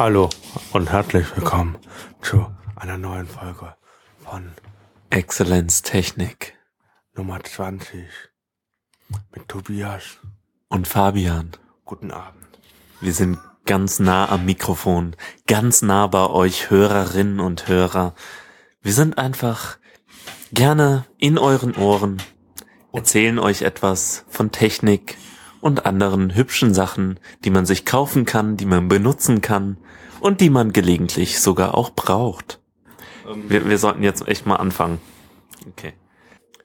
Hallo und herzlich willkommen zu einer neuen Folge von Exzellenztechnik Nummer 20 mit Tobias. und Fabian. Guten Abend. Wir sind ganz nah am Mikrofon, ganz nah bei euch Hörerinnen und Hörer. Wir sind einfach gerne in euren Ohren, erzählen euch etwas von Technik und anderen hübschen Sachen, die man sich kaufen kann, die man benutzen kann und die man gelegentlich sogar auch braucht. Wir, wir sollten jetzt echt mal anfangen. Okay.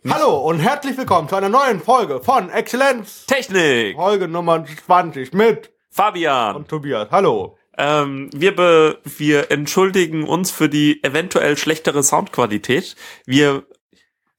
Hallo und herzlich willkommen zu einer neuen Folge von Exzellenz. Technik! Folge Nummer 20 mit Fabian! und Tobias. Hallo. Ähm, wir, be wir entschuldigen uns für die eventuell schlechtere Soundqualität. Wir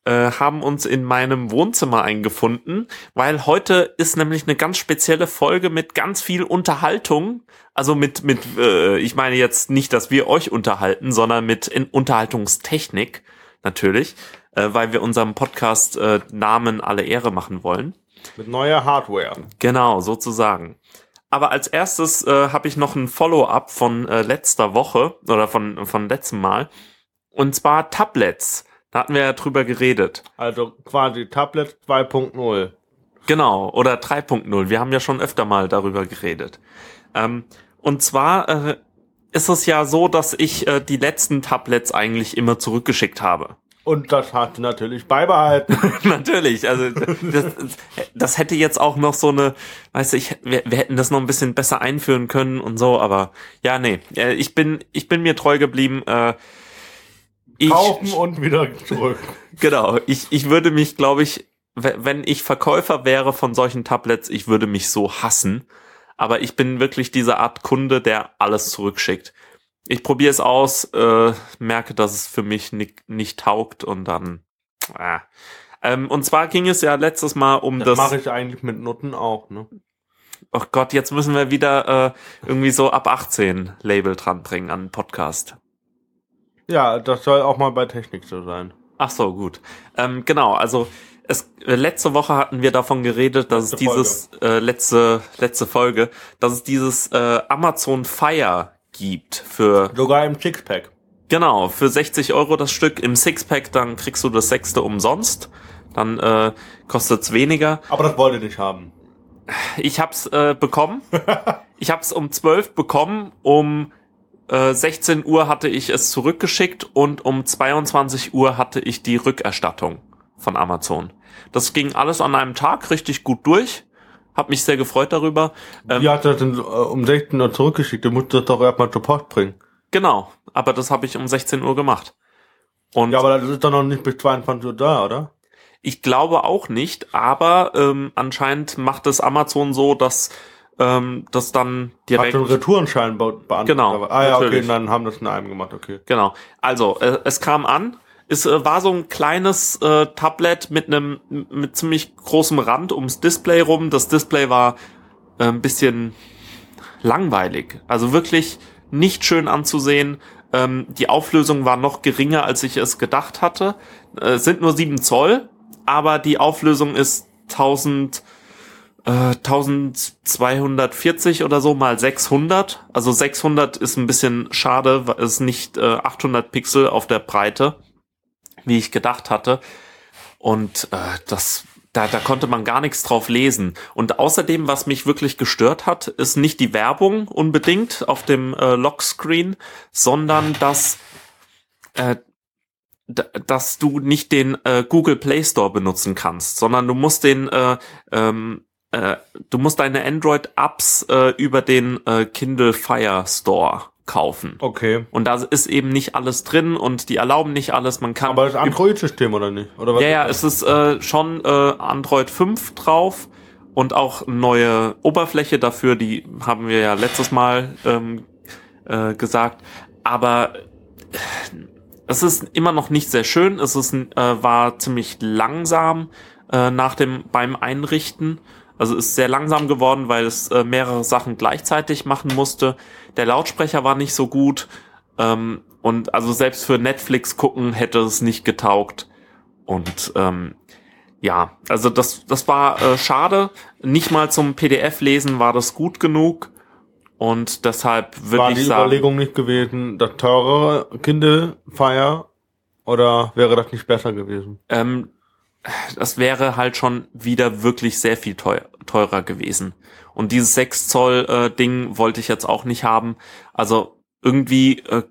äh, haben uns in meinem Wohnzimmer eingefunden, weil heute ist nämlich eine ganz spezielle Folge mit ganz viel Unterhaltung. Also mit, mit äh, ich meine jetzt nicht, dass wir euch unterhalten, sondern mit in Unterhaltungstechnik natürlich, äh, weil wir unserem Podcast äh, Namen alle Ehre machen wollen. Mit neuer Hardware. Genau, sozusagen. Aber als erstes äh, habe ich noch ein Follow-up von äh, letzter Woche oder von, von letztem Mal. Und zwar Tablets. Da hatten wir ja drüber geredet. Also quasi Tablet 2.0. Genau, oder 3.0. Wir haben ja schon öfter mal darüber geredet. Ähm, und zwar äh, ist es ja so, dass ich äh, die letzten Tablets eigentlich immer zurückgeschickt habe. Und das hat natürlich beibehalten. Natürlich, also das, das hätte jetzt auch noch so eine, weißt du, ich, wir, wir hätten das noch ein bisschen besser einführen können und so, aber ja, nee, äh, ich bin, ich bin mir treu geblieben. Äh, ich, Kaufen und wieder zurück. genau, ich, ich würde mich, glaube ich, we- wenn ich Verkäufer wäre von solchen Tablets, ich würde mich so hassen. Aber ich bin wirklich diese Art Kunde, der alles zurückschickt. Ich probiere es aus, äh, merke, dass es für mich nicht, nicht taugt und dann. Äh. Ähm, und zwar ging es ja letztes Mal um Das das. mache ich eigentlich mit Nutten auch, ne? Oh Gott, jetzt müssen wir wieder äh, irgendwie so ab 18 Label dran bringen an Podcast. Ja, das soll auch mal bei Technik so sein. Ach so, gut. Ähm, genau, also es, äh, letzte Woche hatten wir davon geredet, dass Letzte es dieses äh, letzte letzte Folge, dass es dieses äh, Amazon Fire gibt für Sogar im Sixpack. genau für 60 Euro das Stück im Sixpack, dann kriegst du das sechste umsonst, dann äh, kostet's weniger. Aber das wollte ich nicht haben. Ich hab's äh, bekommen. ich hab's um 12 bekommen, um äh, 16 Uhr hatte ich es zurückgeschickt und um 22 Uhr hatte ich die Rückerstattung von Amazon. Das ging alles an einem Tag richtig gut durch. Hab mich sehr gefreut darüber. Ähm, Wie hat das denn äh, um 16 Uhr zurückgeschickt? Du musst das doch erstmal zur Post bringen. Genau, aber das habe ich um 16 Uhr gemacht. Und Ja, aber das ist doch noch nicht bis 22 Uhr da, oder? Ich glaube auch nicht, aber ähm, anscheinend macht es Amazon so, dass ähm, das dann Hat direkt. schon einen Retourenschein be beantragt. Genau, Ah ja, natürlich. okay, dann haben das in einem gemacht, okay. Genau. Also äh, es kam an. Es äh, war so ein kleines äh, Tablet mit einem mit ziemlich großem Rand ums Display rum. Das Display war äh, ein bisschen langweilig. Also wirklich nicht schön anzusehen. Ähm, die Auflösung war noch geringer, als ich es gedacht hatte. Äh, es sind nur 7 Zoll, aber die Auflösung ist 1000 äh, 1240 oder so mal 600. Also 600 ist ein bisschen schade, es nicht äh, 800 Pixel auf der Breite, wie ich gedacht hatte. Und äh, das, da, da konnte man gar nichts drauf lesen. Und außerdem, was mich wirklich gestört hat, ist nicht die Werbung unbedingt auf dem äh, Lockscreen, sondern dass äh, dass du nicht den äh, Google Play Store benutzen kannst, sondern du musst den äh, ähm, äh, du musst deine Android-Apps äh, über den äh, Kindle Fire Store kaufen. Okay. Und da ist eben nicht alles drin und die erlauben nicht alles. Man kann Aber das Android-System, oder nicht? Oder was? ja, ja, es ist äh, schon äh, Android 5 drauf und auch neue Oberfläche dafür, die haben wir ja letztes Mal ähm, äh, gesagt. Aber äh, es ist immer noch nicht sehr schön. Es ist, äh, war ziemlich langsam äh, nach dem beim Einrichten. Also ist sehr langsam geworden, weil es äh, mehrere Sachen gleichzeitig machen musste. Der Lautsprecher war nicht so gut. Ähm, und also selbst für Netflix gucken hätte es nicht getaugt. Und ähm, ja, also das, das war äh, schade. Nicht mal zum PDF-Lesen war das gut genug. Und deshalb würde War ich die sagen, Überlegung nicht gewesen, das teurere Kindle Fire oder wäre das nicht besser gewesen? ähm, das wäre halt schon wieder wirklich sehr viel teuer, teurer gewesen. Und dieses 6 Zoll äh, Ding wollte ich jetzt auch nicht haben. Also irgendwie äh,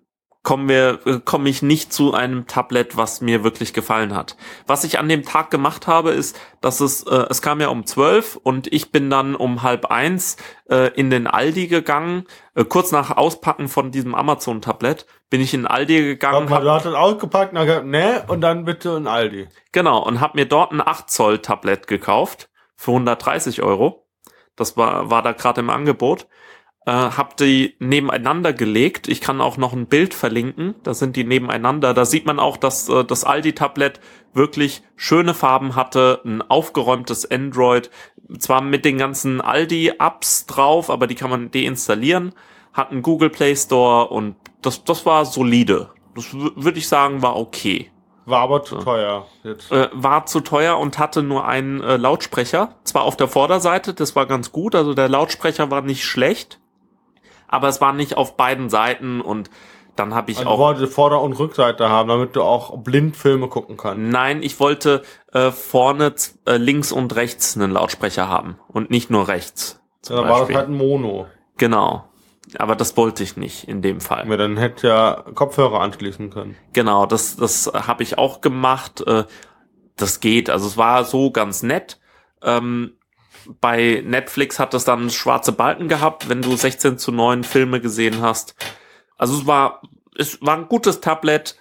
kommen wir, äh, komme ich nicht zu einem Tablet, was mir wirklich gefallen hat. Was ich an dem Tag gemacht habe, ist, dass es, äh, es kam ja um 12 und ich bin dann um halb eins äh, in den Aldi gegangen. Äh, kurz nach Auspacken von diesem Amazon-Tablet bin ich in den Aldi gegangen. du hast das ausgepackt, und dann gesagt, ne, und dann bitte in Aldi. Genau, und habe mir dort ein 8 Zoll Tablet gekauft für 130 Euro. Das war, war da gerade im Angebot. Äh, hab die nebeneinander gelegt. Ich kann auch noch ein Bild verlinken. Da sind die nebeneinander. Da sieht man auch, dass äh, das Aldi-Tablet wirklich schöne Farben hatte, ein aufgeräumtes Android, zwar mit den ganzen Aldi-Apps drauf, aber die kann man deinstallieren, hat einen Google Play Store und das, das war solide. Das würde ich sagen, war okay War aber zu teuer jetzt. äh, war zu teuer und hatte nur einen äh, Lautsprecher. Zwar auf der Vorderseite, das war ganz gut, also der Lautsprecher war nicht schlecht, aber es war nicht auf beiden Seiten und dann habe ich Also auch. wollte Vorder- und Rückseite haben, damit du auch blind Filme gucken kannst. Nein, ich wollte äh, vorne äh, links und rechts einen Lautsprecher haben und nicht nur rechts. Ja, dann war das Beispiel. halt ein Mono. Genau. Aber das wollte ich nicht in dem Fall. Ja, dann hätte ja Kopfhörer anschließen können. Genau, das, das habe ich auch gemacht. Äh, Das geht. Also es war so ganz nett. Ähm, bei Netflix hat es dann schwarze Balken gehabt, wenn du 16 zu 9 Filme gesehen hast. Also es war, es war ein gutes Tablet,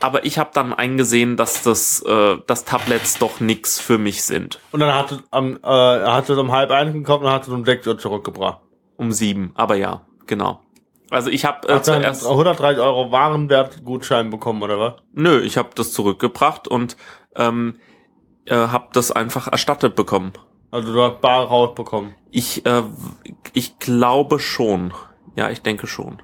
aber ich habe dann eingesehen, dass das, äh, dass Tablets doch nix für mich sind. Und dann hat am, äh, hat es um halb eins gekauft und hat es um sechs Uhr zurückgebracht. Um sieben, aber ja, genau. Also ich habe äh, zuerst, 130 Euro Warenwertgutschein bekommen, oder was? nö, ich habe das zurückgebracht und ähm, äh, habe das einfach erstattet bekommen. Also du hast bar rausbekommen. Ich, äh, ich glaube schon. Ja, ich denke schon.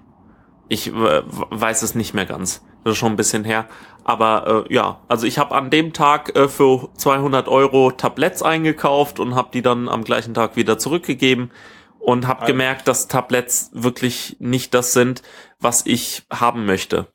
Ich äh, weiß es nicht mehr ganz. Das ist schon ein bisschen her. Aber äh, ja, also ich habe an dem Tag äh, für 200 Euro Tabletts eingekauft und habe die dann am gleichen Tag wieder zurückgegeben und habe Also- gemerkt, dass Tabletts wirklich nicht das sind, was ich haben möchte.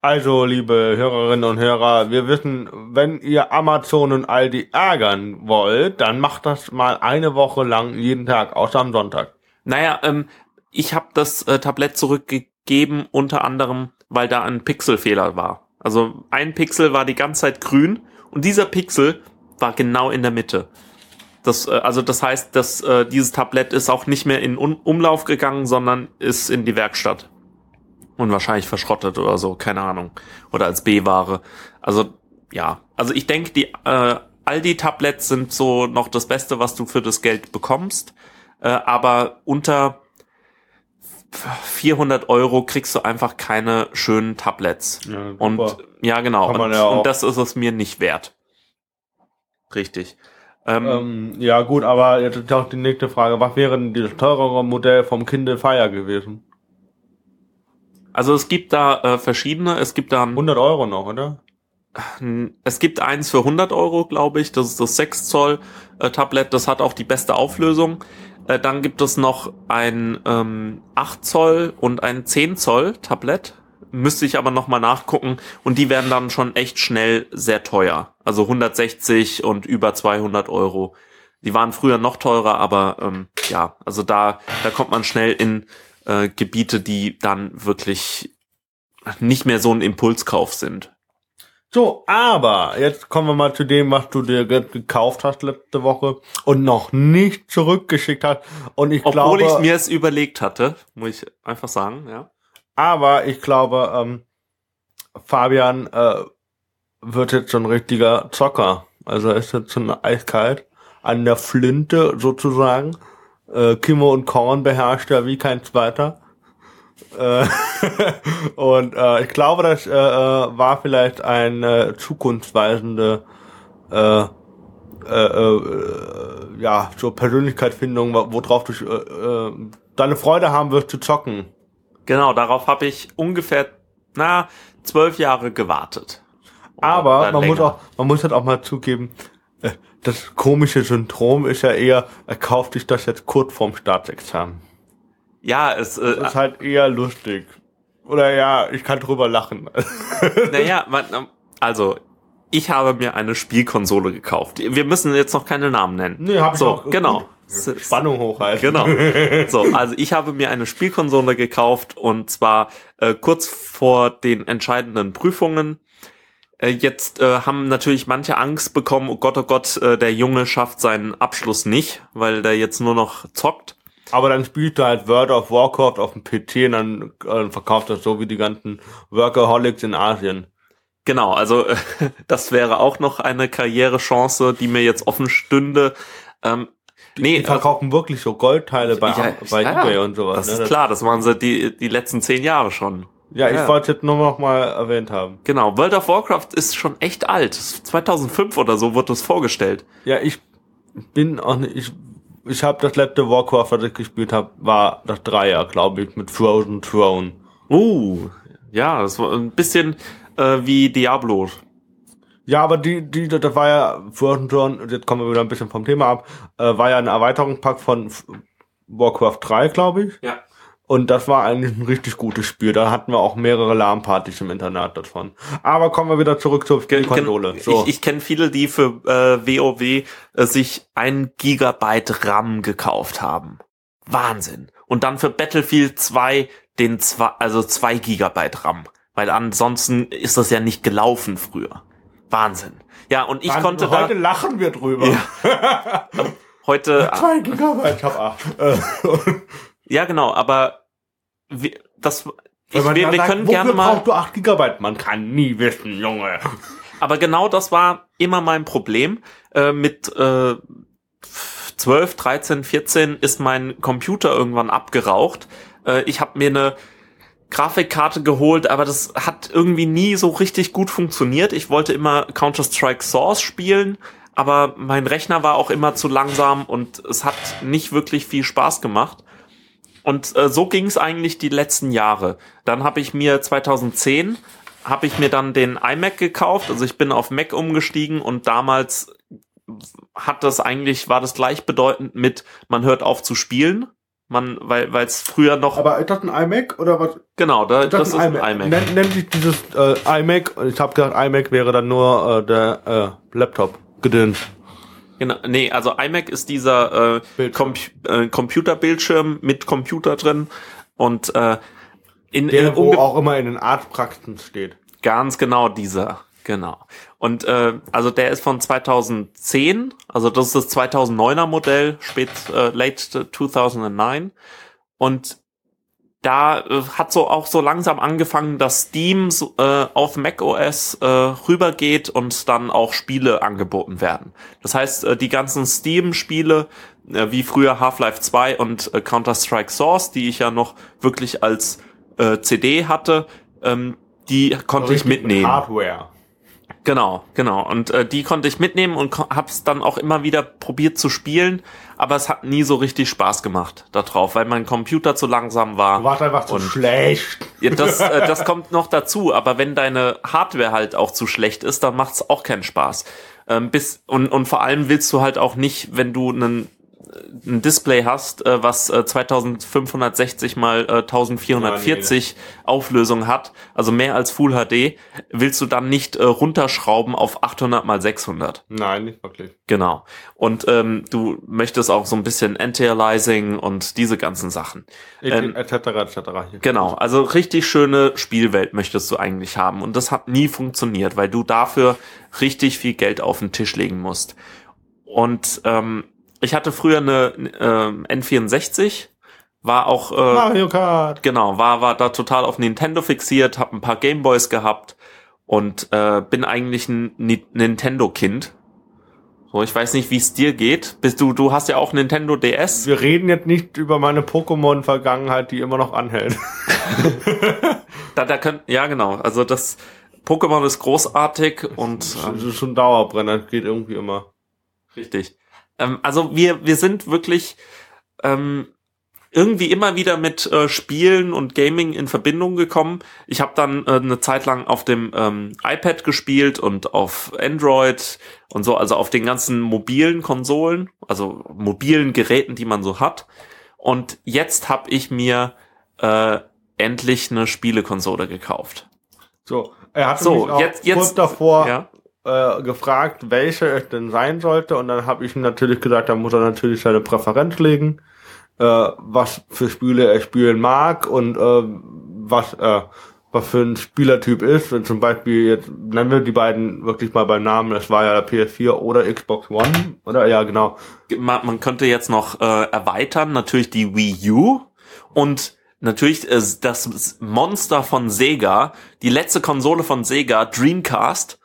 Also, liebe Hörerinnen und Hörer, wir wissen, wenn ihr Amazon und Aldi ärgern wollt, dann macht das mal eine Woche lang jeden Tag, außer am Sonntag. Naja, ähm, ich habe das äh, Tablett zurückgegeben, unter anderem, weil da ein Pixelfehler war. Also ein Pixel war die ganze Zeit grün und dieser Pixel war genau in der Mitte. Das, äh, also das heißt, dass äh, dieses Tablett ist auch nicht mehr in Un Umlauf gegangen, sondern ist in die Werkstatt. Und wahrscheinlich verschrottet oder so, keine Ahnung. Oder als B-Ware. Also ja, also ich denke, die äh, Aldi-Tablets sind so noch das Beste, was du für das Geld bekommst. Äh, aber unter 400 Euro kriegst du einfach keine schönen Tablets. Ja, Und ja, genau. Und, ja und das ist es mir nicht wert. Richtig. Ähm, Ähm, ja gut, aber jetzt auch die nächste Frage. Was wäre denn das teurere Modell vom Kindle Fire gewesen? Also es gibt da äh, verschiedene. Es gibt da ein 100 Euro noch, oder? Es gibt eins für 100 Euro, glaube ich. Das ist das 6 Zoll äh, Tablet. Das hat auch die beste Auflösung. Äh, dann gibt es noch ein ähm, 8 Zoll und ein 10 Zoll Tablet. Müsste ich aber noch mal nachgucken. Und die werden dann schon echt schnell sehr teuer. Also 160 und über 200 Euro. Die waren früher noch teurer, aber ähm, ja, also da, da kommt man schnell in äh, Gebiete, die dann wirklich nicht mehr so ein Impulskauf sind. So, aber jetzt kommen wir mal zu dem, was du dir ge- gekauft hast letzte Woche und noch nicht zurückgeschickt hast. Und ich Obwohl glaube, ich mir es überlegt hatte, muss ich einfach sagen, ja. aber ich glaube, ähm, Fabian äh, wird jetzt so ein richtiger Zocker. Also er ist jetzt schon eiskalt an der Flinte sozusagen. Äh, Kimmo und Korn beherrscht er wie kein zweiter. Äh, und äh, ich glaube, das äh, äh, war vielleicht eine zukunftsweisende äh, äh, äh, ja, so Persönlichkeitsfindung, wo- worauf du äh, äh, deine Freude haben wirst zu zocken. Genau, darauf habe ich ungefähr, na, zwölf Jahre gewartet. Oder- Aber man muss länger. auch, man muss halt auch mal zugeben, äh, das komische Syndrom ist ja eher, er kauft sich das jetzt kurz vorm Staatsexamen. Ja, es äh, Das ist halt eher lustig. Oder ja, ich kann drüber lachen. Naja, ähm, also ich habe mir eine Spielkonsole gekauft. Wir müssen jetzt noch keine Namen nennen. Nee, hab ich so, auch. Genau. Spannung hochhalten. Genau. So, also ich habe mir eine Spielkonsole gekauft und zwar äh, kurz vor den entscheidenden Prüfungen. Äh, jetzt äh, haben natürlich manche Angst bekommen, oh Gott, oh Gott, äh, der Junge schafft seinen Abschluss nicht, weil der jetzt nur noch zockt. Aber dann spielt er halt World of Warcraft auf dem PC und dann äh, verkauft er so wie die ganzen Workaholics in Asien. Genau, also äh, das wäre auch noch eine Karrierechance, die mir jetzt offen stünde. Ähm, nee, Die verkaufen wirklich so Goldteile bei, Ja, bei ja, eBay und sowas. das ne? ist klar, das waren sie die, die letzten zehn Jahre schon. Ja, ich Ja. wollte es jetzt nur noch mal erwähnt haben. Genau, World of Warcraft ist schon echt alt. 2005 oder so wurde es vorgestellt. Ja, ich bin auch nicht, ich, ich habe das letzte Warcraft, was ich gespielt habe, war das Dreier, glaube ich, mit Frozen Throne. Uh, ja, das war ein bisschen äh, wie Diablo. Ja, aber die, die, das war ja Frozen Throne, jetzt kommen wir wieder ein bisschen vom Thema ab, äh, war ja ein Erweiterungspack von Warcraft 3, glaube ich. Ja. Und das war eigentlich ein richtig gutes Spiel. Da hatten wir auch mehrere LAN-Partys im Internat davon. Aber kommen wir wieder zurück zur Spielkonsole. So. Ich, ich kenne viele, die für äh, WoW äh, sich ein Gigabyte RAM gekauft haben. Wahnsinn. Und dann für Battlefield 2 den zwei, also zwei Gigabyte RAM. Weil ansonsten ist das ja nicht gelaufen früher. Wahnsinn. Ja, und ich Dann- konnte heute da lachen wir drüber. heute Zwei Gigabyte, ich hab acht. Ja, genau, aber wir, das, ich, wir, wir sagt, können gerne mal, brauchst du acht Gigabyte? Man kann nie wissen, Junge. aber genau das war immer mein Problem. Äh, mit äh, 12, 13, 14 ist mein Computer irgendwann abgeraucht. Äh, ich habe mir eine Grafikkarte geholt, aber das hat irgendwie nie so richtig gut funktioniert. Ich wollte immer Counter-Strike Source spielen, aber mein Rechner war auch immer zu langsam und es hat nicht wirklich viel Spaß gemacht. Und äh, so ging es eigentlich die letzten Jahre. Dann habe ich mir 2010 habe ich mir dann den iMac gekauft. Also ich bin auf Mac umgestiegen und damals hat das eigentlich war das gleichbedeutend mit man hört auf zu spielen. Man weil weil es früher noch Aber ist das ein iMac oder was? genau da, das, ist ein iMac. Nennt, nennt sich dieses äh, iMac, und ich habe gedacht, iMac wäre dann nur äh, der äh, Laptop gedöns. Genau, nee, also iMac ist dieser äh, Bildschirm. Compu äh, Computerbildschirm mit Computer drin und äh, in, Der, in wo auch immer in den Arztpraxen steht. Ganz genau dieser, genau. Und äh, also der ist von 2010, also das ist das 2009er Modell, spät äh, late 2009 und da äh, hat so auch so langsam angefangen, dass Steam so, äh, auf macOS äh, rübergeht und dann auch Spiele angeboten werden. Das heißt, äh, die ganzen Steam-Spiele, äh, wie früher Half-Life 2 und äh, Counter-Strike Source, die ich ja noch wirklich als äh, CD hatte, ähm, die konnte ich mitnehmen. Hardware. Genau, genau. Und äh, die konnte ich mitnehmen und hab's dann auch immer wieder probiert zu spielen, aber es hat nie so richtig Spaß gemacht da drauf, weil mein Computer zu langsam war. Du warst einfach zu Und- schlecht. Ja, das, äh, das kommt noch dazu, aber wenn deine Hardware halt auch zu schlecht ist, dann macht's auch keinen Spaß. Ähm, bis, und, und vor allem willst du halt auch nicht, wenn du einen ein Display hast, äh, was äh, 2560 mal äh, 1440 Auflösung hat, also mehr als Full HD, willst du dann nicht äh, runterschrauben auf 800 mal 600. Nein, nicht wirklich. Genau. Und ähm, du möchtest auch so ein bisschen Anti-Aliasing und diese ganzen Sachen. Ähm, etc. etc. Genau, also richtig schöne Spielwelt möchtest du eigentlich haben. Und das hat nie funktioniert, weil du dafür richtig viel Geld auf den Tisch legen musst. Und ähm, ich hatte früher eine ähm, N64, war auch äh, Mario Kart. genau, war war da total auf Nintendo fixiert, hab ein paar Gameboys gehabt und äh, bin eigentlich ein Ni Nintendo-Kind. So, ich weiß nicht, wie es dir geht. Bist du, du hast ja auch Nintendo DS. Wir reden jetzt nicht über meine Pokémon-Vergangenheit, die immer noch anhält. Da, da könnt, ja genau. Also das Pokémon ist großartig und Das ähm, ist schon ein Dauerbrenner, geht irgendwie immer. richtig. Ähm, also wir wir sind wirklich ähm, irgendwie immer wieder mit äh, Spielen und Gaming in Verbindung gekommen. Ich habe dann äh, eine Zeit lang auf dem ähm, iPad gespielt und auf Android und so, also auf den ganzen mobilen Konsolen, also mobilen Geräten, die man so hat. Und jetzt habe ich mir äh, endlich eine Spielekonsole gekauft. So, er hat So, jetzt- jetzt- kurz davor Ja. Äh, gefragt, welche es denn sein sollte. Und dann habe ich ihm natürlich gesagt, da muss er natürlich seine Präferenz legen, äh, was für Spiele er spielen mag und äh, was, äh, was für ein Spielertyp ist. Wenn zum Beispiel jetzt, nennen wir die beiden wirklich mal beim Namen, das war ja der PS4 oder Xbox One, oder? Ja, genau. man, man könnte jetzt noch äh, erweitern, natürlich die Wii U und natürlich äh, das Monster von Sega, die letzte Konsole von Sega, Dreamcast.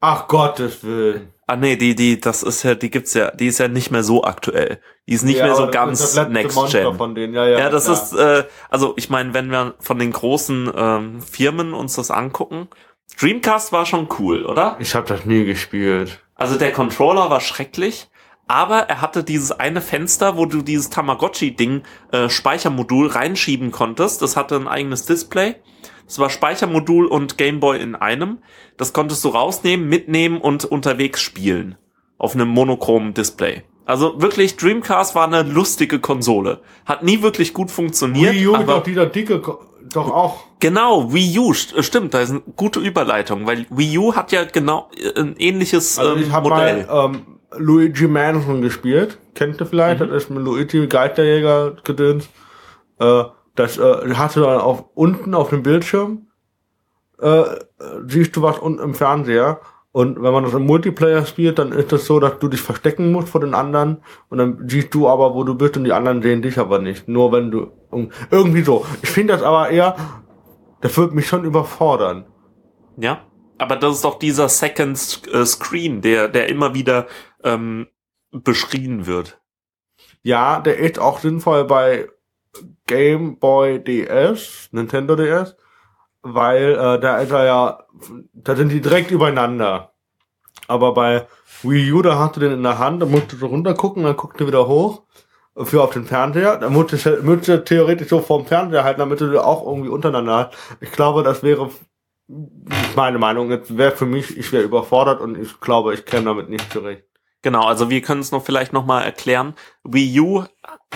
Ach Gottes Willen. Ah nee, die die das ist ja, die gibt's ja, die ist ja nicht mehr so aktuell. Die ist nicht Ja, mehr so ganz Next Monster Gen. Von denen. Ja, ja, Ja, das klar. ist, äh, also ich meine, wenn wir von den großen ähm, Firmen uns das angucken, Dreamcast war schon cool, oder? Ich habe das nie gespielt. Also der Controller war schrecklich, aber er hatte dieses eine Fenster, wo du dieses Tamagotchi-Ding, äh, Speichermodul reinschieben konntest. Das hatte ein eigenes Display. Das war Speichermodul und Gameboy in einem. Das konntest du rausnehmen, mitnehmen und unterwegs spielen. Auf einem monochromen Display. Also wirklich, Dreamcast war eine lustige Konsole. Hat nie wirklich gut funktioniert. Wii U, aber doch dieser dicke, doch auch. Genau, Wii U, äh, stimmt, da ist eine gute Überleitung, weil Wii U hat ja genau äh, ein ähnliches Also ähm, ich habe Modell. mal ähm, Luigi Mansion gespielt. Kennt ihr vielleicht? Mhm. Das ist mit Luigi Geisterjäger gedöns. Äh, das äh, hatte dann auf unten auf dem Bildschirm äh, siehst du was unten im Fernseher. Und wenn man das im Multiplayer spielt, dann ist das so, dass du dich verstecken musst vor den anderen und dann siehst du aber, wo du bist und die anderen sehen dich aber nicht. Nur wenn du irgendwie so. Ich finde das aber eher, das wird mich schon überfordern. Ja, aber das ist doch dieser Second äh, Screen, der, der immer wieder ähm, beschrien wird. Ja, der ist auch sinnvoll bei Game Boy DS, Nintendo DS, weil äh, da ist er ja, da sind die direkt übereinander. Aber bei Wii U, da hast du den in der Hand, da musst du so runtergucken, dann guckst du wieder hoch für auf den Fernseher. Da musst du, theoretisch so vorm Fernseher halten, damit du auch irgendwie untereinander hast. Ich glaube, das wäre meine Meinung. Jetzt wäre für mich, ich wäre überfordert und ich glaube, ich käme damit nicht zurecht. Genau, also wir können es noch vielleicht noch mal erklären. Wii U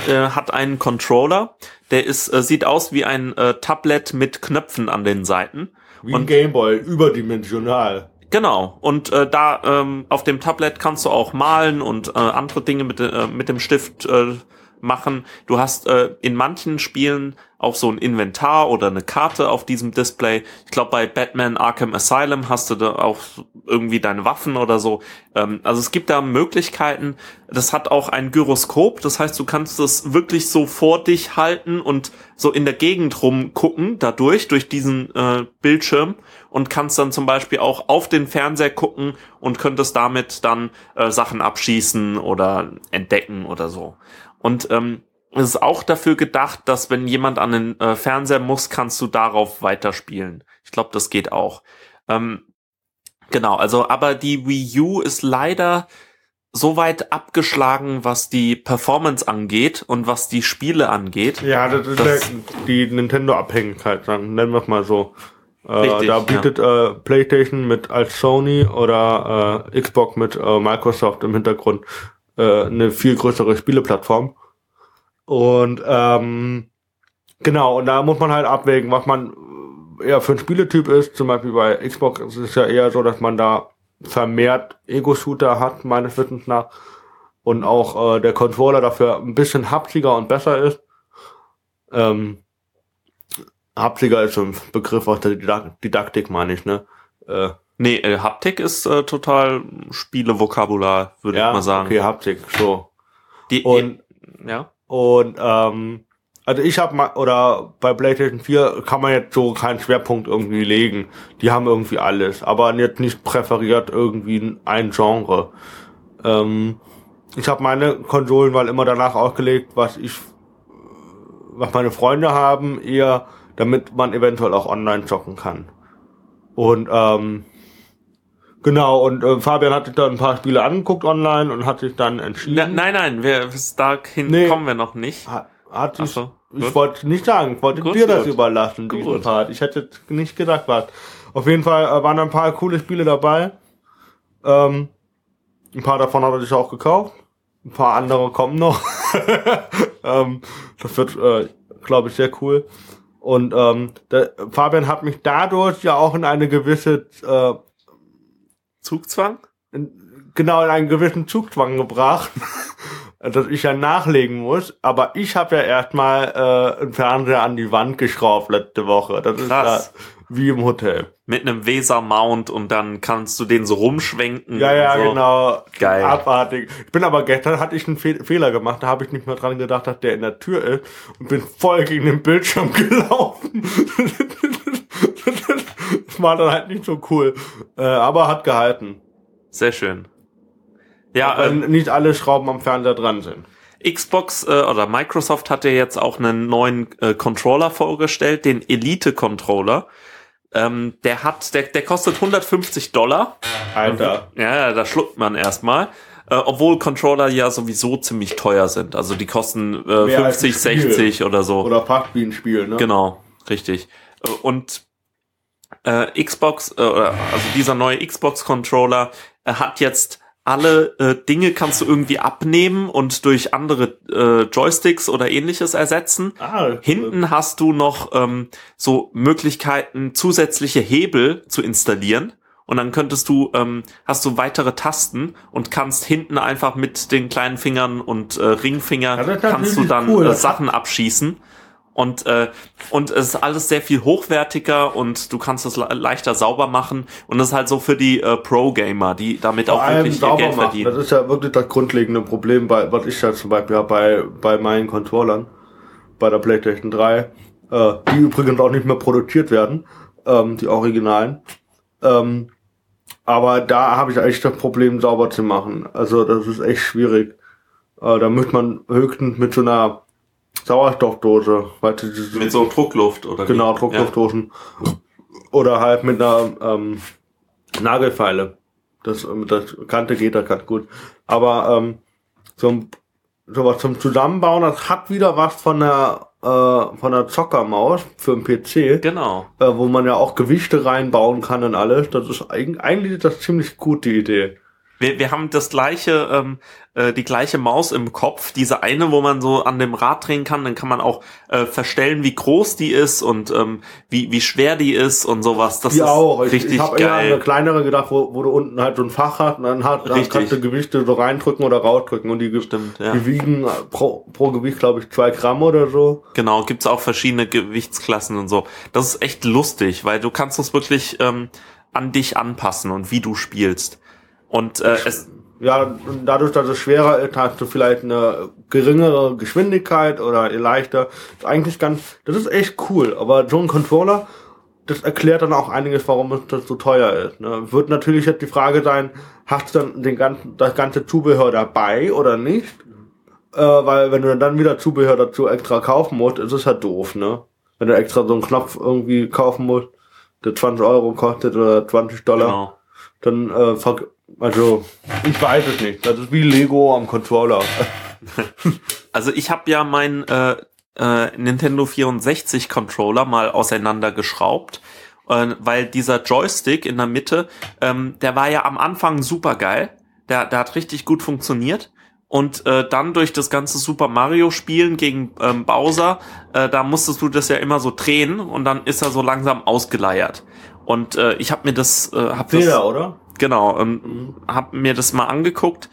äh, hat einen Controller, der ist äh, sieht aus wie ein äh, Tablet mit Knöpfen an den Seiten. Wie Und- ein Gameboy, überdimensional. Genau. Und äh, da ähm, auf dem Tablet kannst du auch malen und äh, andere Dinge mit, äh, mit dem Stift äh, machen. Du hast äh, in manchen Spielen auch so ein Inventar oder eine Karte auf diesem Display. Ich glaube, bei Batman Arkham Asylum hast du da auch irgendwie deine Waffen oder so. Ähm, also es gibt da Möglichkeiten. Das hat auch ein Gyroskop. Das heißt, du kannst es wirklich so vor dich halten und so in der Gegend rumgucken, dadurch, durch diesen äh, Bildschirm und kannst dann zum Beispiel auch auf den Fernseher gucken und könntest damit dann äh, Sachen abschießen oder entdecken oder so. Und ähm, es ist auch dafür gedacht, dass wenn jemand an den äh, Fernseher muss, kannst du darauf weiterspielen. Ich glaube, das geht auch. Ähm, genau, also aber die Wii U ist leider so weit abgeschlagen, was die Performance angeht und was die Spiele angeht. Ja, das ist Das- die Nintendo-Abhängigkeit, dann nennen wir es mal so. Äh, Richtig, da ja. bietet äh, PlayStation mit als Sony oder äh, Xbox mit äh, Microsoft im Hintergrund äh, eine viel größere Spieleplattform. Und ähm, genau, und da muss man halt abwägen, was man eher für ein Spieletyp ist. Zum Beispiel bei Xbox ist es ja eher so, dass man da vermehrt Ego-Shooter hat, meines Wissens nach. Und auch äh, der Controller dafür ein bisschen haptiger und besser ist. Ähm, haptiger ist ein Begriff aus der Didak- Didaktik, meine ich, ne? Äh, Nee, äh, Haptik ist äh, total Spielevokabular, würde ja, ich mal sagen. okay, Haptik, so. Die, Und ja. Und ähm, also ich habe mal oder bei PlayStation 4 kann man jetzt so keinen Schwerpunkt irgendwie legen. Die haben irgendwie alles, aber jetzt nicht präferiert irgendwie ein Genre. Ähm, ich habe meine Konsolen mal immer danach ausgelegt, was ich was meine Freunde haben, eher damit man eventuell auch online zocken kann. Und ähm, genau, und äh, Fabian hat sich dann ein paar Spiele angeguckt online und hat sich dann entschieden. Na, nein, nein, wir, bis dahin Nee. kommen wir noch nicht. Hat, hat Ach so, ich wollte nicht sagen, ich wollte Gut, dir das gut. überlassen, diesen Gut. Part. Ich hätte jetzt nicht gedacht, was. Auf jeden Fall äh, waren ein paar coole Spiele dabei. Ähm, ein paar davon hat er sich auch gekauft. Ein paar andere kommen noch. ähm, das wird, äh, glaube ich, sehr cool. Und ähm, der, Fabian hat mich dadurch ja auch in eine gewisse äh, Zugzwang? In, genau in einen gewissen Zugzwang gebracht, dass ich ja nachlegen muss. Aber ich habe ja erstmal äh, einen Fernseher an die Wand geschraubt letzte Woche. Das Krass. ist ja wie im Hotel. Mit einem Weser-Mount und dann kannst du den so rumschwenken. Ja, ja, so. genau. Geil. Abartig. Ich bin aber gestern hatte ich einen Fe Fehler gemacht, da habe ich nicht mehr dran gedacht, dass der in der Tür ist und bin voll gegen den Bildschirm gelaufen. Das war dann halt nicht so cool. Äh, aber hat gehalten. Sehr schön. Ja, Weil ähm, nicht alle Schrauben am Fernseher dran sind. Xbox äh, oder Microsoft hat ja jetzt auch einen neuen äh, Controller vorgestellt, den Elite Controller. Ähm, der hat, der, der kostet 150 Dollar. Alter. Ja, da schluckt man erstmal. Äh, obwohl Controller ja sowieso ziemlich teuer sind. Also die kosten äh, Mehr als ein 50, Spiel. 60 oder so. Oder fast wie ein Spiel, ne? Genau, richtig. Äh, Und äh, Xbox, äh, also dieser neue Xbox-Controller äh, hat jetzt alle äh, Dinge kannst du irgendwie abnehmen und durch andere äh, Joysticks oder ähnliches ersetzen. Ah, Hinten hast du noch ähm, so Möglichkeiten, zusätzliche Hebel zu installieren. Und dann könntest du, ähm, hast du weitere Tasten und kannst hinten einfach mit den kleinen Fingern und äh, Ringfinger Ja, kannst du dann cool. äh, Sachen abschießen. Und, äh, und es ist alles sehr viel hochwertiger und du kannst es le leichter sauber machen. Und das ist halt so für die äh, Pro-Gamer, die damit auch wirklich ihr sauber Geld machen. verdienen. Das ist ja wirklich das grundlegende Problem, bei, was ich ja zum Beispiel habe bei, bei meinen Controllern, bei der PlayStation 3, äh, die übrigens auch nicht mehr produziert werden, ähm, die Originalen. Ähm, aber da habe ich echt das Problem, sauber zu machen. Also das ist echt schwierig. Äh, da müsste man höchstens mit so einer Sauerstoffdose, weißt du, Mit so Druckluft oder Genau, wie? Druckluftdosen. Oder halt mit einer ähm, Nagelfeile. Das mit der Kante geht da ganz gut. Aber ähm, so sowas zum Zusammenbauen, das hat wieder was von der äh, von der Zockermaus für den PC, Ja. Genau. äh, wo man ja auch Gewichte reinbauen kann und alles. Das ist eig- eigentlich ist das ziemlich gut die Idee. Wir, wir haben das gleiche, ähm, äh, die gleiche Maus im Kopf. Diese eine, wo man so an dem Rad drehen kann, dann kann man auch äh, verstellen, wie groß die ist und ähm, wie, wie schwer die ist und sowas. Das Die ist auch. Ich, richtig ich habe eher an eine kleinere gedacht, wo, wo du unten halt so ein Fach hast und dann, hat, dann Richtig. kannst du Gewichte so reindrücken oder rausdrücken und die, Stimmt, ja. die wiegen pro, pro Gewicht, glaube ich, zwei Gramm oder so. Genau, gibt's auch verschiedene Gewichtsklassen und so. Das ist echt lustig, weil du kannst es wirklich ähm, an dich anpassen und wie du spielst. Und äh, es, Ja, dadurch, dass es schwerer ist, hast du vielleicht eine geringere Geschwindigkeit oder leichter. Ist Eigentlich ganz, das ist echt cool. Aber so ein Controller, das erklärt dann auch einiges, warum es das so teuer ist. Ne? Wird natürlich jetzt die Frage sein, hast du dann den ganzen, das ganze Zubehör dabei oder nicht? Äh, weil wenn du dann wieder Zubehör dazu extra kaufen musst, ist es halt doof, ne? Wenn du extra so einen Knopf irgendwie kaufen musst, der 20 Euro kostet oder 20 Dollar genau. dann äh, also ich weiß es nicht. Das ist wie Lego am Controller. Also ich habe ja meinen äh, äh, Nintendo 64 Controller mal auseinandergeschraubt, äh, weil dieser Joystick in der Mitte, ähm, der war ja am Anfang super geil. Der, der hat richtig gut funktioniert. Und äh, dann durch das ganze Super Mario Spielen gegen ähm, Bowser, äh, da musstest du das ja immer so drehen und dann ist er so langsam ausgeleiert. Und äh, ich habe mir das, äh, hab das Fehler, oder? Genau, ähm, hab mir das mal angeguckt.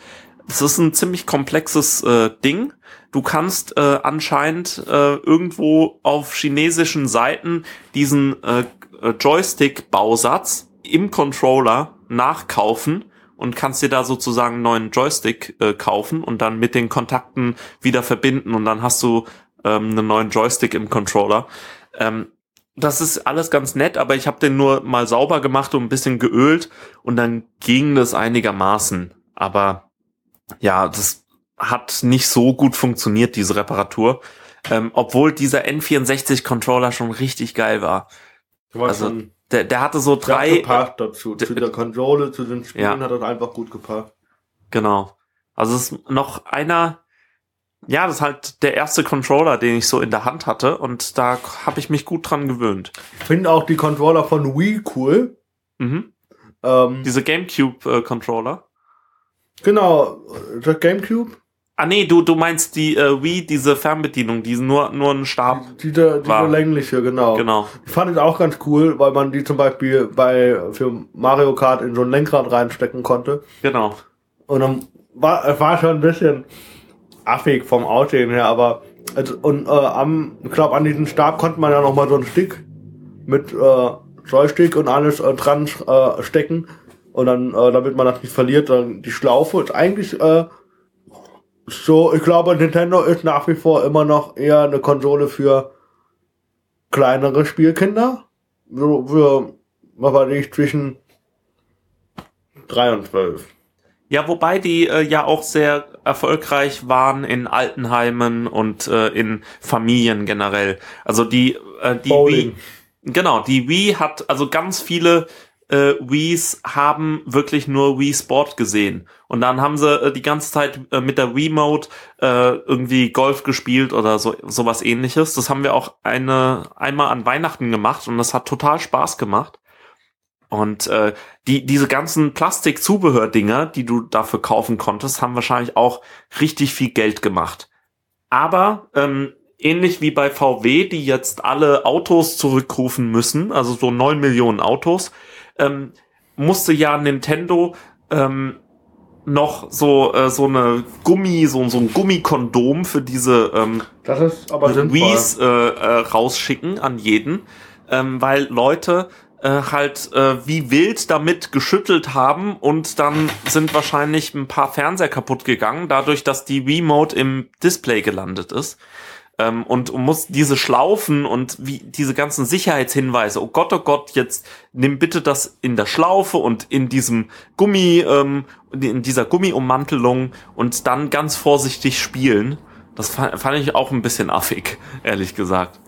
Es ist ein ziemlich komplexes äh, Ding. Du kannst äh, anscheinend äh, irgendwo auf chinesischen Seiten diesen äh, äh, Joystick-Bausatz im Controller nachkaufen und kannst dir da sozusagen einen neuen Joystick äh, kaufen und dann mit den Kontakten wieder verbinden und dann hast du ähm, einen neuen Joystick im Controller. Ähm, das ist alles ganz nett, aber ich habe den nur mal sauber gemacht und ein bisschen geölt und dann ging das einigermaßen. Aber ja, das hat nicht so gut funktioniert, diese Reparatur. Ähm, obwohl dieser N64-Controller schon richtig geil war. Warst Also, Der, der hatte so drei, gepasst dazu. Zu der Konsole, zu den Spielen Ja. hat das einfach gut gepasst. genau. Also es ist noch einer, ja, das ist halt der erste Controller, den ich so in der Hand hatte und da habe ich mich gut dran gewöhnt. Ich finde auch die Controller von Wii cool. Mhm. Ähm, Diese GameCube-Controller. genau, das Gamecube. Ah nee, du, du meinst die äh, Wii, diese Fernbedienung, die nur, nur ein Stab. Diese, diese War. längliche, genau. Genau. Ich fand es auch ganz cool, weil man die zum Beispiel bei für Mario Kart in so ein Lenkrad reinstecken konnte. Genau. Und dann war es war schon ein bisschen affig vom Aussehen her, aber und äh, am, ich glaube an diesem Stab konnte man ja noch mal so einen Stick mit äh, Joystick und alles äh, dran äh, stecken und dann, äh, damit man das nicht verliert, dann die Schlaufe ist eigentlich äh, so, ich glaube, Nintendo ist nach wie vor immer noch eher eine Konsole für kleinere Spielkinder. So für, was weiß ich, zwischen drei und zwölf. Ja, wobei die äh, ja auch sehr erfolgreich waren in Altenheimen und äh, in Familien generell. Also die, äh, die Bowling. Wii, genau, die Wii hat, also ganz viele äh, Wiis haben wirklich nur Wii Sport gesehen. Und dann haben sie äh, die ganze Zeit äh, mit der Wii Mode äh, irgendwie Golf gespielt oder so sowas ähnliches. Das haben wir auch eine einmal an Weihnachten gemacht und das hat total Spaß gemacht. Und äh, die diese ganzen Plastikzubehördinger, die du dafür kaufen konntest, haben wahrscheinlich auch richtig viel Geld gemacht. Aber ähm, ähnlich wie bei VW, die jetzt alle Autos zurückrufen müssen, also so neun Millionen Autos, ähm, musste ja Nintendo ähm, noch so äh, so eine Gummi so, so ein Gummikondom für diese ähm, Das ist aber. Wii's äh, äh, rausschicken an jeden, ähm, weil Leute äh, halt äh, wie wild damit geschüttelt haben und dann sind wahrscheinlich ein paar Fernseher kaputt gegangen, dadurch, dass die Remote im Display gelandet ist. Ähm, und muss diese Schlaufen und wie diese ganzen Sicherheitshinweise, oh Gott, oh Gott, jetzt nimm bitte das in der Schlaufe und in diesem Gummi, ähm, in dieser Gummiummantelung und dann ganz vorsichtig spielen. Das fand, fand ich auch ein bisschen affig, ehrlich gesagt.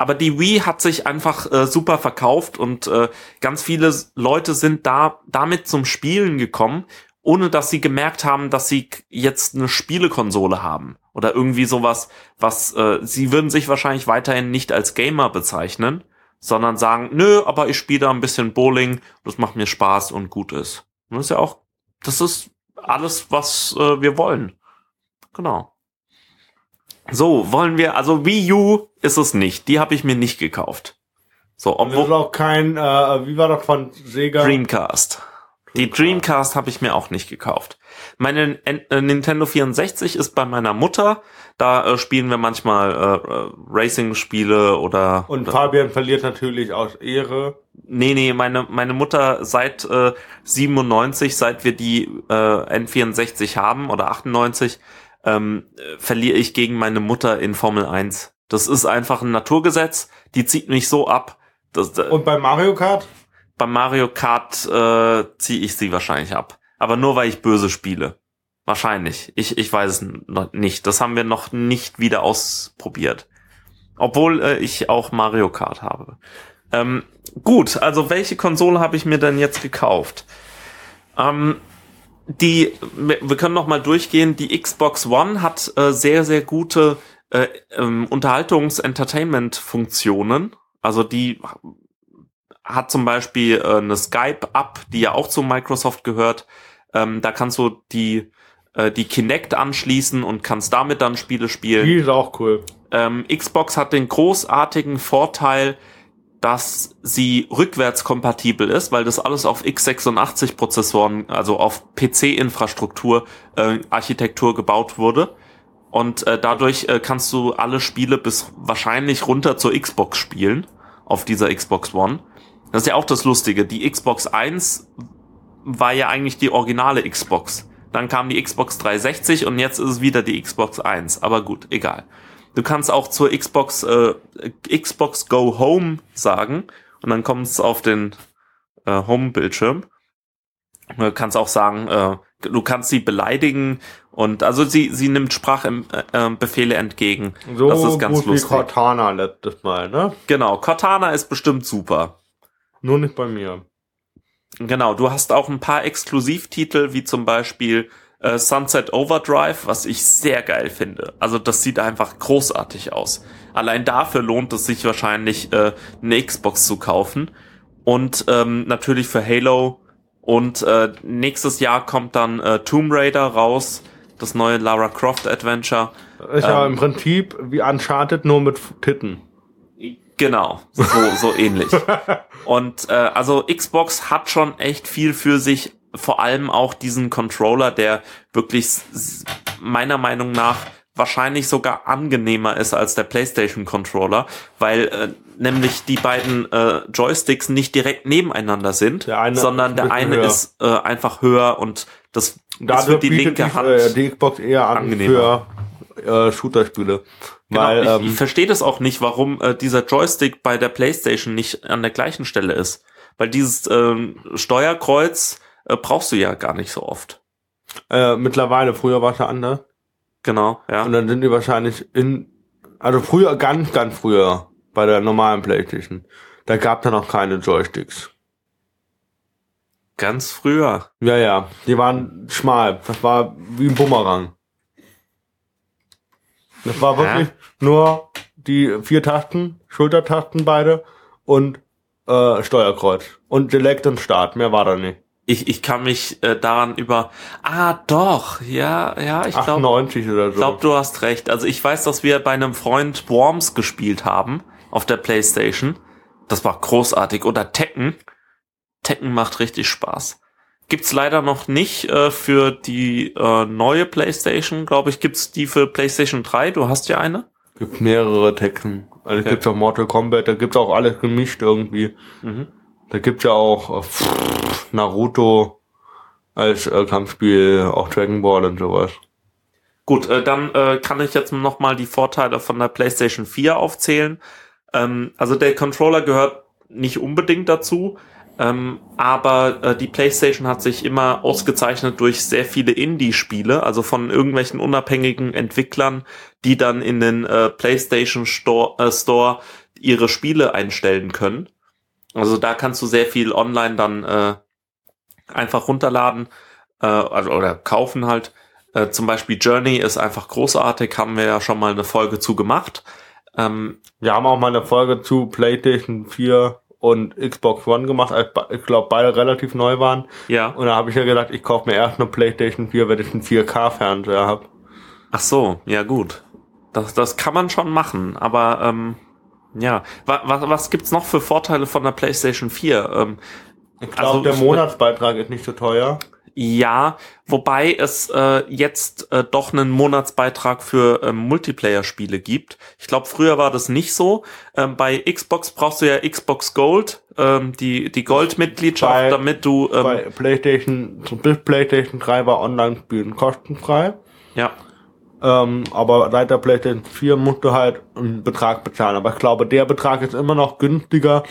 Aber die Wii hat sich einfach äh, super verkauft und äh, ganz viele Leute sind da damit zum Spielen gekommen, ohne dass sie gemerkt haben, dass sie jetzt eine Spielekonsole haben oder irgendwie sowas, was äh, sie würden sich wahrscheinlich weiterhin nicht als Gamer bezeichnen, sondern sagen, nö, aber ich spiele da ein bisschen Bowling, das macht mir Spaß und gut ist. Und das ist ja auch, das ist alles, was äh, wir wollen. Genau. So, wollen wir, also Wii U ist es nicht. Die habe ich mir nicht gekauft. So, Und das obwohl auch kein, äh, wie war das von Sega? Dreamcast. Die Dreamcast habe ich mir auch nicht gekauft. Meine äh, Nintendo 64 ist bei meiner Mutter. Da äh, spielen wir manchmal äh, äh, Racing-Spiele oder Und Fabian verliert natürlich aus Ehre. Nee, nee, meine, meine Mutter seit äh, 97, seit wir die äh, N64 haben oder 98, ähm, äh, verliere ich gegen meine Mutter in Formel 1. Das ist einfach ein Naturgesetz, die zieht mich so ab. Das, äh, Und bei Mario Kart? beim Mario Kart äh, ziehe ich sie wahrscheinlich ab. Aber nur weil ich böse spiele. Wahrscheinlich. Ich, ich weiß es noch nicht. Das haben wir noch nicht wieder ausprobiert. Obwohl äh, ich auch Mario Kart habe. Ähm, gut, also welche Konsole habe ich mir denn jetzt gekauft? Ähm, die, wir können noch mal durchgehen. Die Xbox One hat äh, sehr, sehr gute äh, ähm, Unterhaltungs-Entertainment-Funktionen. Also die hat zum Beispiel äh, eine Skype-App, die ja auch zu Microsoft gehört. Ähm, da kannst du die, äh, die Kinect anschließen und kannst damit dann Spiele spielen. Die ist auch cool. Ähm, Xbox hat den großartigen Vorteil, dass sie rückwärtskompatibel ist, weil das alles auf x86 Prozessoren, also auf PC-Infrastruktur, äh, Architektur gebaut wurde. Und äh, dadurch äh, kannst du alle Spiele bis wahrscheinlich runter zur Xbox spielen, auf dieser Xbox One. Das ist ja auch das Lustige. Die Xbox 1 war ja eigentlich die originale Xbox. Dann kam die Xbox 360 und jetzt ist es wieder die Xbox 1. Aber gut, egal. Du kannst auch zur Xbox äh, Xbox Go Home sagen und dann kommt es auf den äh, Home-Bildschirm. Du kannst auch sagen, äh, du kannst sie beleidigen und also sie sie nimmt Sprachbefehle äh, entgegen. So das ist ganz gut wie lustig. Cortana letztes Mal, ne? Genau, Cortana ist bestimmt super. Nur nicht bei mir. Genau, du hast auch ein paar Exklusivtitel, wie zum Beispiel äh, Sunset Overdrive, was ich sehr geil finde. Also das sieht einfach großartig aus. Allein dafür lohnt es sich wahrscheinlich, äh, eine Xbox zu kaufen. Und ähm, natürlich für Halo. Und äh, nächstes Jahr kommt dann äh, Tomb Raider raus. das neue Lara Croft Adventure. Ist ja im Prinzip wie Uncharted nur mit Titten. Genau, so, so ähnlich. Und äh, also Xbox hat schon echt viel für sich, vor allem auch diesen Controller, der wirklich meiner Meinung nach wahrscheinlich sogar angenehmer ist als der PlayStation Controller, weil äh, nämlich die beiden äh, Joysticks nicht direkt nebeneinander sind, Der sondern ist der eine höher. ist äh, einfach höher und das ist Dadurch für die linke Hand äh, die Xbox eher an angenehmer. für äh, Shooter-Spiele. Genau, Weil, ich, ähm, ich verstehe das auch nicht, warum äh, dieser Joystick bei der PlayStation nicht an der gleichen Stelle ist. Weil dieses ähm, Steuerkreuz äh, brauchst du ja gar nicht so oft. äh, mittlerweile, früher war es ja anders. Genau, ja. Und dann sind die wahrscheinlich in, also früher, ganz, ganz früher, bei der normalen Playstation, da gab es noch keine Joysticks. Ganz früher. Ja, ja, die waren schmal. Das war wie ein Bumerang. Das war wirklich nur die vier Tasten, Schultertasten beide und äh, Steuerkreuz. Und Select und Start, mehr war da nicht. Ich, ich kann mich äh, daran über. Ah, doch, ja, ja, ich glaube, 98 oder so. ich glaub, du hast recht. Also ich weiß, dass wir bei einem Freund Worms gespielt haben auf der Playstation. Das war großartig. Oder Tekken. Tekken macht richtig Spaß. Gibt's leider noch nicht äh, für die äh, neue Playstation, glaube ich. Gibt's die für Playstation 3? Du hast ja eine. gibt mehrere Texten. Also Okay. gibt's auch Mortal Kombat, da gibt's auch alles gemischt irgendwie. Mhm. Da gibt's ja auch äh, Naruto als äh, Kampfspiel, auch Dragon Ball und sowas. Gut, äh, dann äh, kann ich jetzt noch mal die Vorteile von der PlayStation 4 aufzählen. Ähm, also der Controller gehört nicht unbedingt dazu, ähm, aber äh, die PlayStation hat sich immer ausgezeichnet durch sehr viele Indie-Spiele, also von irgendwelchen unabhängigen Entwicklern, die dann in den äh, PlayStation Store, äh, Store ihre Spiele einstellen können. Also da kannst du sehr viel online dann äh, einfach runterladen äh, also, oder kaufen halt. Äh, zum Beispiel Journey ist einfach großartig, haben wir ja schon mal eine Folge zu gemacht. Ähm, Wir haben auch mal eine Folge zu PlayStation 4 und Xbox One gemacht, als ich glaube beide relativ neu waren. ja. Und da habe ich ja gedacht, ich kaufe mir erst eine PlayStation 4, wenn ich einen 4K-Fernseher habe. Ach so, ja gut. Das, das kann man schon machen, aber ähm, ja. Was, was, was gibt's noch für Vorteile von der PlayStation 4? Ähm, Ich glaube, Also, der Monatsbeitrag ist nicht so teuer. Ja, wobei es äh, jetzt äh, doch einen Monatsbeitrag für ähm, Multiplayer-Spiele gibt. Ich glaube, früher war das nicht so. Ähm, bei Xbox brauchst du ja Xbox Gold, ähm, die, die Gold-Mitgliedschaft, damit du ähm, Bei PlayStation, bis PlayStation 3 war Online-Spielen kostenfrei. ja, Ähm, aber seit der PlayStation 4 musst du halt einen Betrag bezahlen. Aber ich glaube, der Betrag ist immer noch günstiger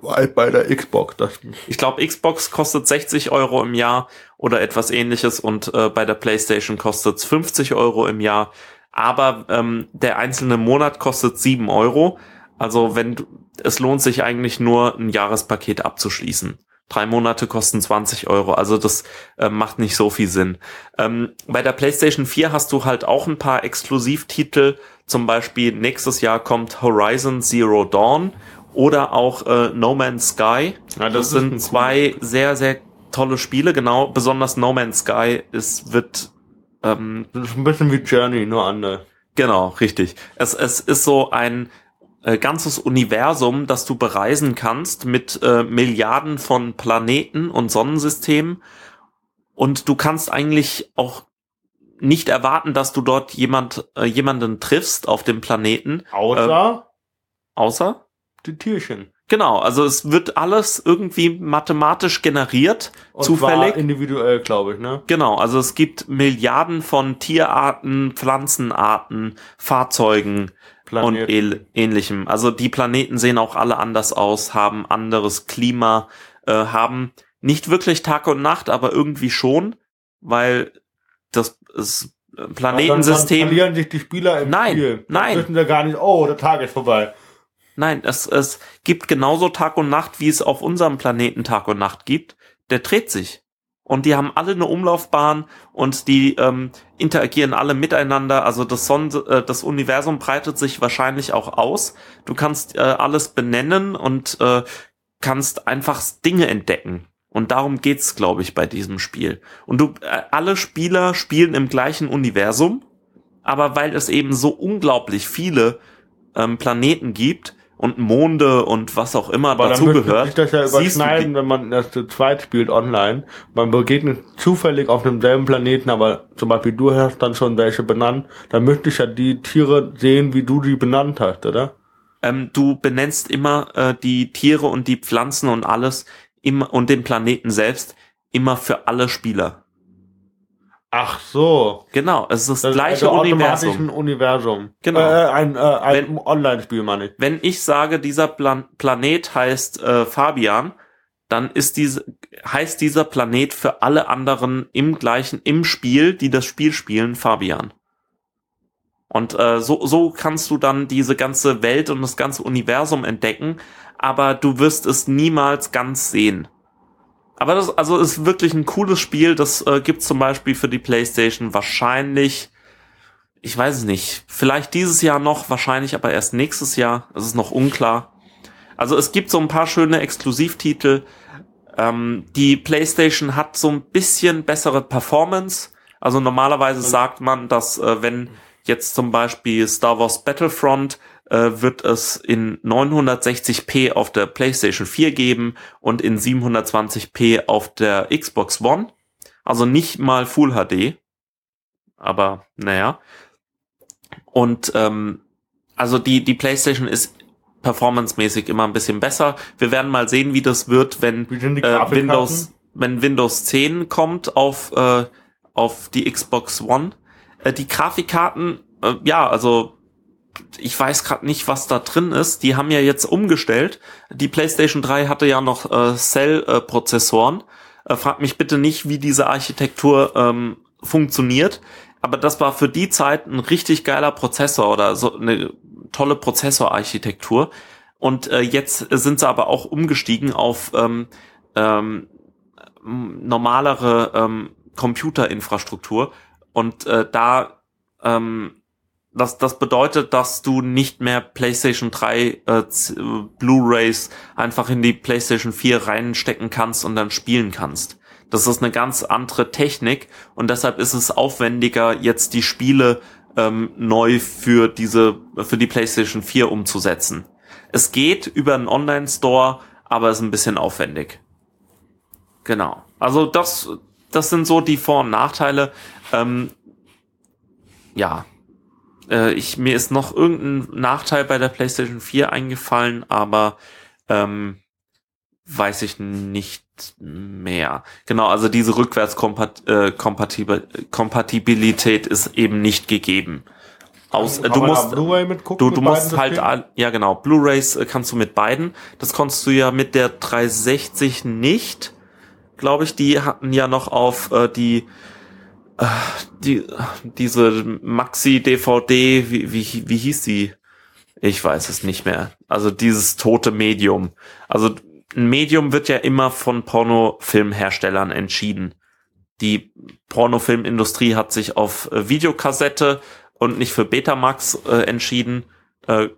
bei der Xbox. Das, ich glaube, Xbox kostet 60 Euro im Jahr oder etwas ähnliches und äh, bei der PlayStation kostet es 50 Euro im Jahr. Aber ähm, der einzelne Monat kostet 7 Euro. Also wenn du, es lohnt sich eigentlich nur ein Jahrespaket abzuschließen. Drei Monate kosten 20 Euro, also das äh, macht nicht so viel Sinn. Ähm, bei der PlayStation 4 hast du halt auch ein paar Exklusivtitel. Zum Beispiel nächstes Jahr kommt Horizon Zero Dawn oder auch äh, No Man's Sky. Ja, das, das sind zwei sehr, sehr tolle Spiele. Genau, besonders No Man's Sky ist, wird ähm, das ist ein bisschen wie Journey, nur anders. Genau, richtig. Es, es ist so ein äh, ganzes Universum, das du bereisen kannst mit äh, Milliarden von Planeten und Sonnensystemen. Und du kannst eigentlich auch nicht erwarten, dass du dort jemand, äh, jemanden triffst auf dem Planeten, Außer außer die Tierchen. Genau, also es wird alles irgendwie mathematisch generiert, Und zufällig. Zwar individuell, glaube ich, ne? Genau, also es gibt Milliarden von Tierarten, Pflanzenarten, Fahrzeugen und Planet. ähl- ähnlichem. Also die Planeten sehen auch alle anders aus, haben anderes Klima, äh, haben nicht wirklich Tag und Nacht, aber irgendwie schon, weil das, das äh, Dann, dann Planetensystem verlieren sich die Spieler im Nein, Spiel. nein. Wissen sie gar nicht, oh, der Tag ist vorbei. Nein, es, es gibt genauso Tag und Nacht, wie es auf unserem Planeten Tag und Nacht gibt. Der dreht sich. Und die haben alle eine Umlaufbahn und die ähm, interagieren alle miteinander. Also das, Sonnen, äh, das Universum breitet sich wahrscheinlich auch aus. Du kannst äh, alles benennen und äh, kannst einfach Dinge entdecken. Und darum geht's, glaube ich, bei diesem Spiel. Und du, äh, alle Spieler spielen im gleichen Universum, aber weil es eben so unglaublich viele ähm, Planeten gibt und Monde und was auch immer Aber dazugehört, sich das ja siehst du überschneiden, wenn man das zu zweit spielt online. Man begegnet zufällig auf demselben Planeten, aber zum Beispiel du hast dann schon welche benannt. Dann möchte ich ja die Tiere sehen, wie du die benannt hast, oder? ähm, du benennst immer äh, die Tiere und die Pflanzen und alles immer und den Planeten selbst immer für alle Spieler. Ach so. Genau, es ist das, Das gleiche also Universum. ein Universum. Genau. Äh, ein äh, ein Online-Spiel, meine ich. Wenn ich sage, dieser Plan Planet heißt äh, Fabian, dann ist diese, heißt dieser Planet für alle anderen im gleichen, im Spiel, die das Spiel spielen, Fabian. Und äh, so, so kannst du dann diese ganze Welt und das ganze Universum entdecken, aber du wirst es niemals ganz sehen. Aber das also ist wirklich ein cooles Spiel. Das äh, gibt zum Beispiel für die PlayStation wahrscheinlich, ich weiß es nicht, vielleicht dieses Jahr noch, wahrscheinlich aber erst nächstes Jahr. Es ist noch unklar. Also es gibt so ein paar schöne Exklusivtitel. Ähm, die PlayStation hat so ein bisschen bessere Performance. Also normalerweise sagt man, dass äh, wenn jetzt zum Beispiel Star Wars Battlefront äh, wird es in 960p auf der PlayStation 4 geben und in 720p auf der Xbox One. Also nicht mal Full HD. Aber naja. Und ähm, also die, die PlayStation ist performancemäßig immer ein bisschen besser. Wir werden mal sehen, wie das wird, wenn äh? Windows, wenn Windows 10 kommt auf, äh, auf die Xbox One. Äh, die Grafikkarten, äh, ja, also ich weiß gerade nicht, was da drin ist. Die haben ja jetzt umgestellt. Die PlayStation 3 hatte ja noch äh, Cell-Prozessoren. Äh, frag mich bitte nicht, wie diese Architektur ähm, funktioniert. Aber das war für die Zeit ein richtig geiler Prozessor oder so eine tolle Prozessorarchitektur. Und äh, jetzt sind sie aber auch umgestiegen auf ähm, ähm, normalere ähm, Computerinfrastruktur. Und äh, da ähm, das, das bedeutet, dass du nicht mehr PlayStation 3 äh, äh, Blu-rays einfach in die PlayStation 4 reinstecken kannst und dann spielen kannst. Das ist eine ganz andere Technik und deshalb ist es aufwendiger, jetzt die Spiele ähm, neu für diese, für die PlayStation 4 umzusetzen. Es geht über einen Online-Store, aber ist ein bisschen aufwendig. Genau. Also das, das sind so die Vor- und Nachteile. Ähm, ja, äh, ich, mir ist noch irgendein Nachteil bei der PlayStation 4 eingefallen, aber ähm, weiß ich nicht mehr. Genau, also diese Rückwärtskompatibilität ist eben nicht gegeben. Aus, äh, du musst, du, du musst halt, all- ja genau, Blu-rays äh, kannst du mit beiden. Das konntest du ja mit der 360 nicht, glaube ich. Die hatten ja noch auf äh, die äh, die diese Maxi DVD, wie, wie wie hieß die? Ich weiß es nicht mehr. Also dieses tote Medium. Also ein Medium wird ja immer von Pornofilmherstellern entschieden. Die Pornofilmindustrie hat sich auf äh, Videokassette und nicht für Betamax äh, entschieden, äh,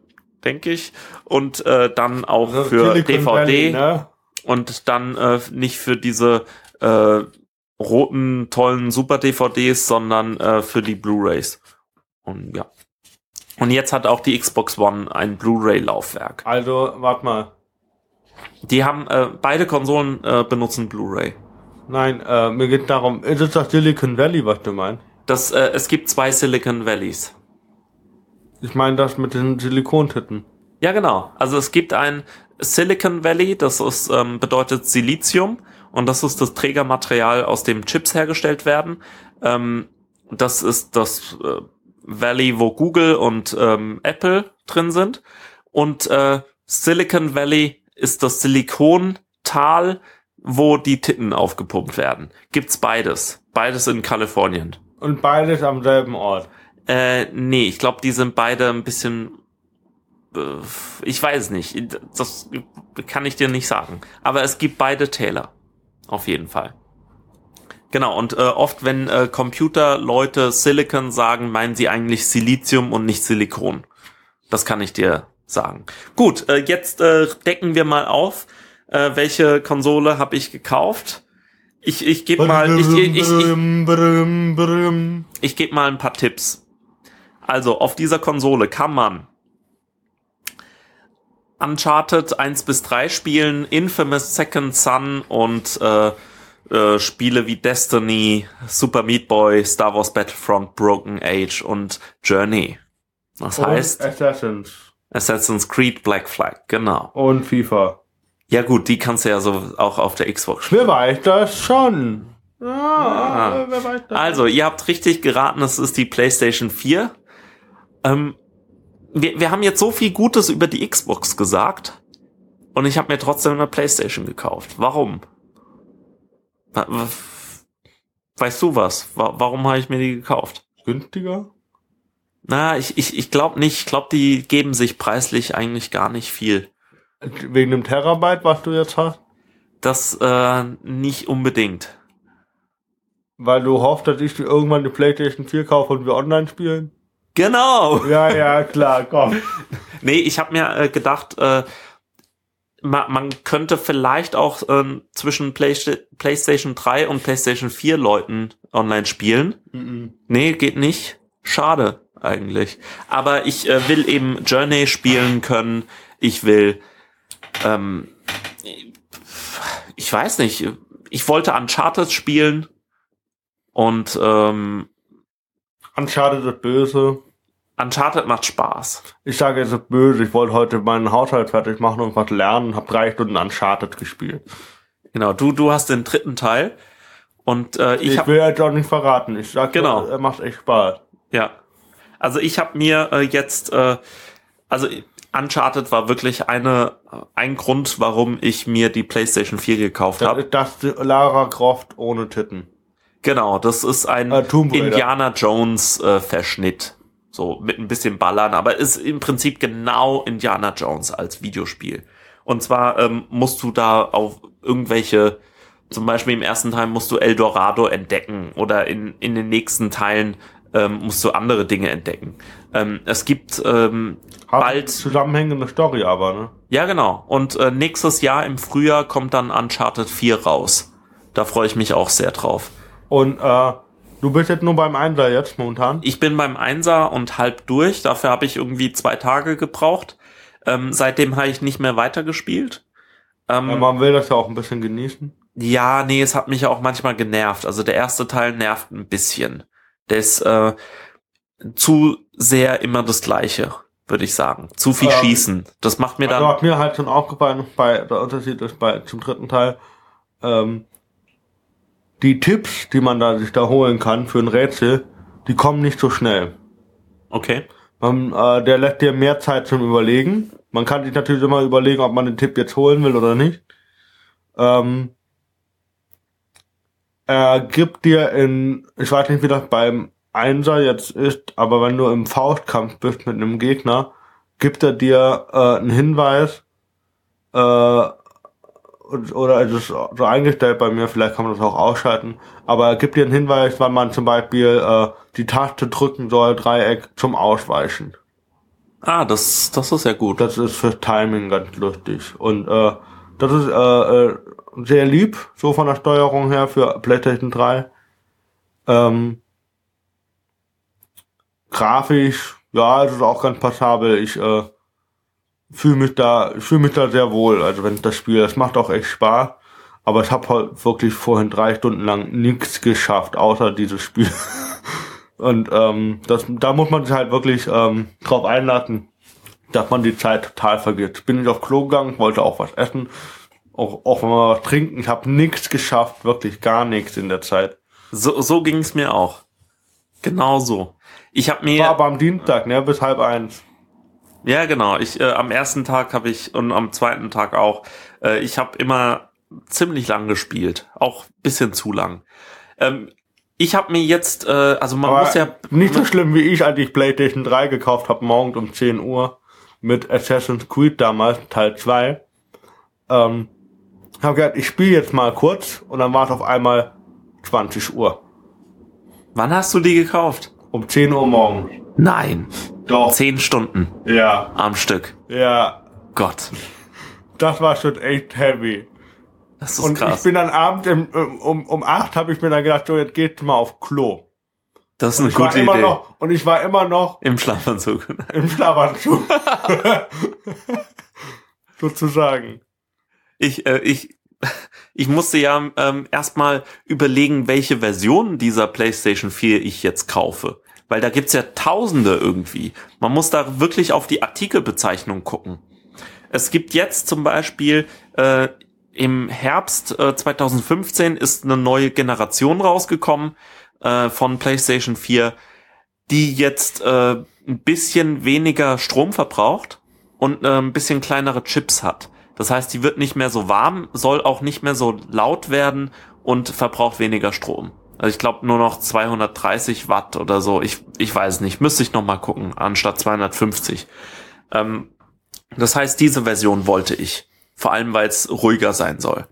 denke ich. Und äh, dann auch Also für Silicon DVD Valley, ne? und dann äh, nicht für diese äh, roten, tollen Super-DVDs, sondern äh, für die Blu-Rays. Und ja. Und jetzt hat auch die Xbox One ein Blu-ray-Laufwerk. Also, warte mal. Die haben, äh, beide Konsolen äh, benutzen Blu-ray. Nein, äh, mir geht darum, ist es das Silicon Valley, was du meinst? Das, äh, es gibt zwei Silicon Valleys. Ich meine das mit den Silikontitten. Ja, genau. Also es gibt ein Silicon Valley, das ist, ähm, bedeutet Silizium und das ist das Trägermaterial, aus dem Chips hergestellt werden. Ähm, das ist das äh, Valley, wo Google und ähm, Apple drin sind. Und äh, Silicon Valley ist das Silikontal, wo die Titten aufgepumpt werden. Gibt's beides. Beides in Kalifornien. Und beides am selben Ort. Äh, nee, ich glaube, die sind beide ein bisschen. äh, Ich weiß nicht. Das kann ich dir nicht sagen. Aber es gibt beide Täler. Auf jeden Fall. Genau, und äh, oft, wenn äh, Computerleute Silicon sagen, meinen sie eigentlich Silizium und nicht Silikon. Das kann ich dir sagen. Gut, äh, jetzt äh, decken wir mal auf. Äh, welche Konsole habe ich gekauft? Ich, ich gebe mal, ich, ich, ich, ich, ich gebe mal ein paar Tipps. Also, auf dieser Konsole kann man Uncharted 1 bis 3 spielen, Infamous Second Son und äh, äh, Spiele wie Destiny, Super Meat Boy, Star Wars Battlefront, Broken Age und Journey. Das Und heißt Assassins. Assassin's Creed Black Flag, genau. Und FIFA. Ja gut, die kannst du ja so auch auf der Xbox spielen. Wer weiß das schon? Ah, Ah. wer weiß das? Also, ihr habt richtig geraten, es ist die PlayStation 4. Ähm, wir, wir haben jetzt so viel Gutes über die Xbox gesagt und ich habe mir trotzdem eine PlayStation gekauft. Warum? Wa- wa- Weißt du was? Wa- Warum habe ich mir die gekauft? Günstiger? Na, ich, ich, ich glaube nicht. Ich glaube, die geben sich preislich eigentlich gar nicht viel. Wegen dem Terabyte, was du jetzt hast? Das äh, nicht unbedingt. Weil du hoffst, dass ich dir irgendwann die PlayStation 4 kaufe und wir online spielen? Genau. Ja, ja, klar, komm. Nee, ich habe mir äh, gedacht, äh, man, man könnte vielleicht auch äh, zwischen Playsta PlayStation 3 und PlayStation 4 Leuten online spielen. Mhm. Nee, geht nicht. Schade eigentlich. Aber ich äh, will eben Journey spielen können. Ich will, ähm, ich weiß nicht, ich wollte Uncharted spielen und ähm, Uncharted ist böse. Uncharted macht Spaß. Ich sage, es ist böse. Ich wollte heute meinen Haushalt fertig machen und was lernen. Hab drei Stunden Uncharted gespielt. Genau, du, du hast den dritten Teil und äh, ich Ich, will jetzt auch nicht verraten. Ich sag, Genau. er macht echt Spaß. Ja. Also ich habe mir äh, jetzt, äh, also Uncharted war wirklich eine, ein Grund, warum ich mir die PlayStation 4 gekauft Das habe. ist das Lara Croft ohne Titten. Genau, das ist ein Raider. Indiana Jones äh, Verschnitt. So mit ein bisschen Ballern, aber ist im Prinzip genau Indiana Jones als Videospiel. Und zwar ähm, musst du da auf irgendwelche, zum Beispiel im ersten Teil musst du Eldorado entdecken oder in, in den nächsten Teilen ähm, musst du andere Dinge entdecken. Ähm, es gibt ähm, Hat bald zusammenhängende Story aber, ne? ja, genau. Und äh, nächstes Jahr im Frühjahr kommt dann Uncharted 4 raus. Da freue ich mich auch sehr drauf. Und äh, du bist jetzt nur beim Einser jetzt momentan. Ich bin beim Einser und halb durch. Dafür habe ich irgendwie zwei Tage gebraucht. Ähm, seitdem habe ich nicht mehr weitergespielt. Ähm, Ja, man will das ja auch ein bisschen genießen. ja, nee, es hat mich auch manchmal genervt. Also der erste Teil nervt ein bisschen. Der ist äh, zu sehr immer das Gleiche, würde ich sagen. Zu viel Ähm, Schießen. Das macht mir Also dann. hat mir halt schon aufgefallen, bei der Unterschied ist bei zum dritten Teil, ähm, die Tipps, die man da sich da holen kann für ein Rätsel, die kommen nicht so schnell. Okay. Man, äh, der lässt dir mehr Zeit zum Überlegen. Man kann sich natürlich immer überlegen, ob man den Tipp jetzt holen will oder nicht. Ähm, er gibt dir in, ich weiß nicht, wie das beim Einser jetzt ist, aber wenn du im Faustkampf bist mit einem Gegner, gibt er dir äh, einen Hinweis, äh, oder es ist so eingestellt bei mir, vielleicht kann man das auch ausschalten, aber er gibt dir einen Hinweis, wann man zum Beispiel äh, die Taste drücken soll, Dreieck zum Ausweichen. Ah, das, das ist ja gut. Das ist für Timing ganz lustig. Und äh, das ist äh, äh, sehr lieb, so von der Steuerung her für PlayStation 3. Ähm, grafisch, ja, es ist auch ganz passabel. Ich äh, fühle mich da, ich fühle mich da sehr wohl. Also wenn ich das spiele, das macht auch echt Spaß. Aber ich habe halt wirklich vorhin drei Stunden lang nichts geschafft, außer dieses Spiel. Und ähm, das, da muss man sich halt wirklich ähm, drauf einlassen, dass man die Zeit total vergisst. Bin ich auf Klo gegangen, wollte auch was essen, auch, auch mal was trinken. Ich habe nichts geschafft, wirklich gar nichts in der Zeit. So, so ging es mir auch. Genau so. Ich habe mir War aber am Dienstag, ne, bis halb eins. Ja, genau. Ich äh, am ersten Tag habe ich und am zweiten Tag auch. Äh, ich habe immer ziemlich lang gespielt, auch bisschen zu lang. Ähm, ich habe mir jetzt, äh, also man Aber muss ja nicht so schlimm wie ich, als ich PlayStation 3 gekauft habe, morgens um 10 Uhr mit Assassin's Creed damals, Teil 2. Ähm, habe gedacht, ich spiele jetzt mal kurz und dann war es auf einmal 20 Uhr. Wann hast du die gekauft? Um 10 Uhr morgens. Nein, Doch. zehn Stunden Ja, am Stück. ja. Gott. das war schon echt heavy. Das ist Und krass. ich bin dann abends im, um, um acht habe ich mir dann gedacht, so jetzt geht's mal auf Klo. das ist eine gute immer Idee. noch und ich war immer noch Im Schlafanzug. im Schlafanzug. Sozusagen. Ich, äh, ich, ich musste ja ähm, erstmal überlegen, welche Version dieser PlayStation 4 ich jetzt kaufe. Weil da gibt's ja tausende irgendwie. Man muss da wirklich auf die Artikelbezeichnung gucken. Es gibt jetzt zum Beispiel äh, im Herbst äh, 2015 ist eine neue Generation rausgekommen äh, von PlayStation 4, die jetzt äh, ein bisschen weniger Strom verbraucht und äh, ein bisschen kleinere Chips hat. Das heißt, die wird nicht mehr so warm, soll auch nicht mehr so laut werden und verbraucht weniger Strom. Also ich glaube nur noch 230 Watt oder so. Ich, ich weiß nicht, müsste ich noch mal gucken, anstatt 250. Ähm, das heißt, diese Version wollte ich. Vor allem, weil es ruhiger sein soll.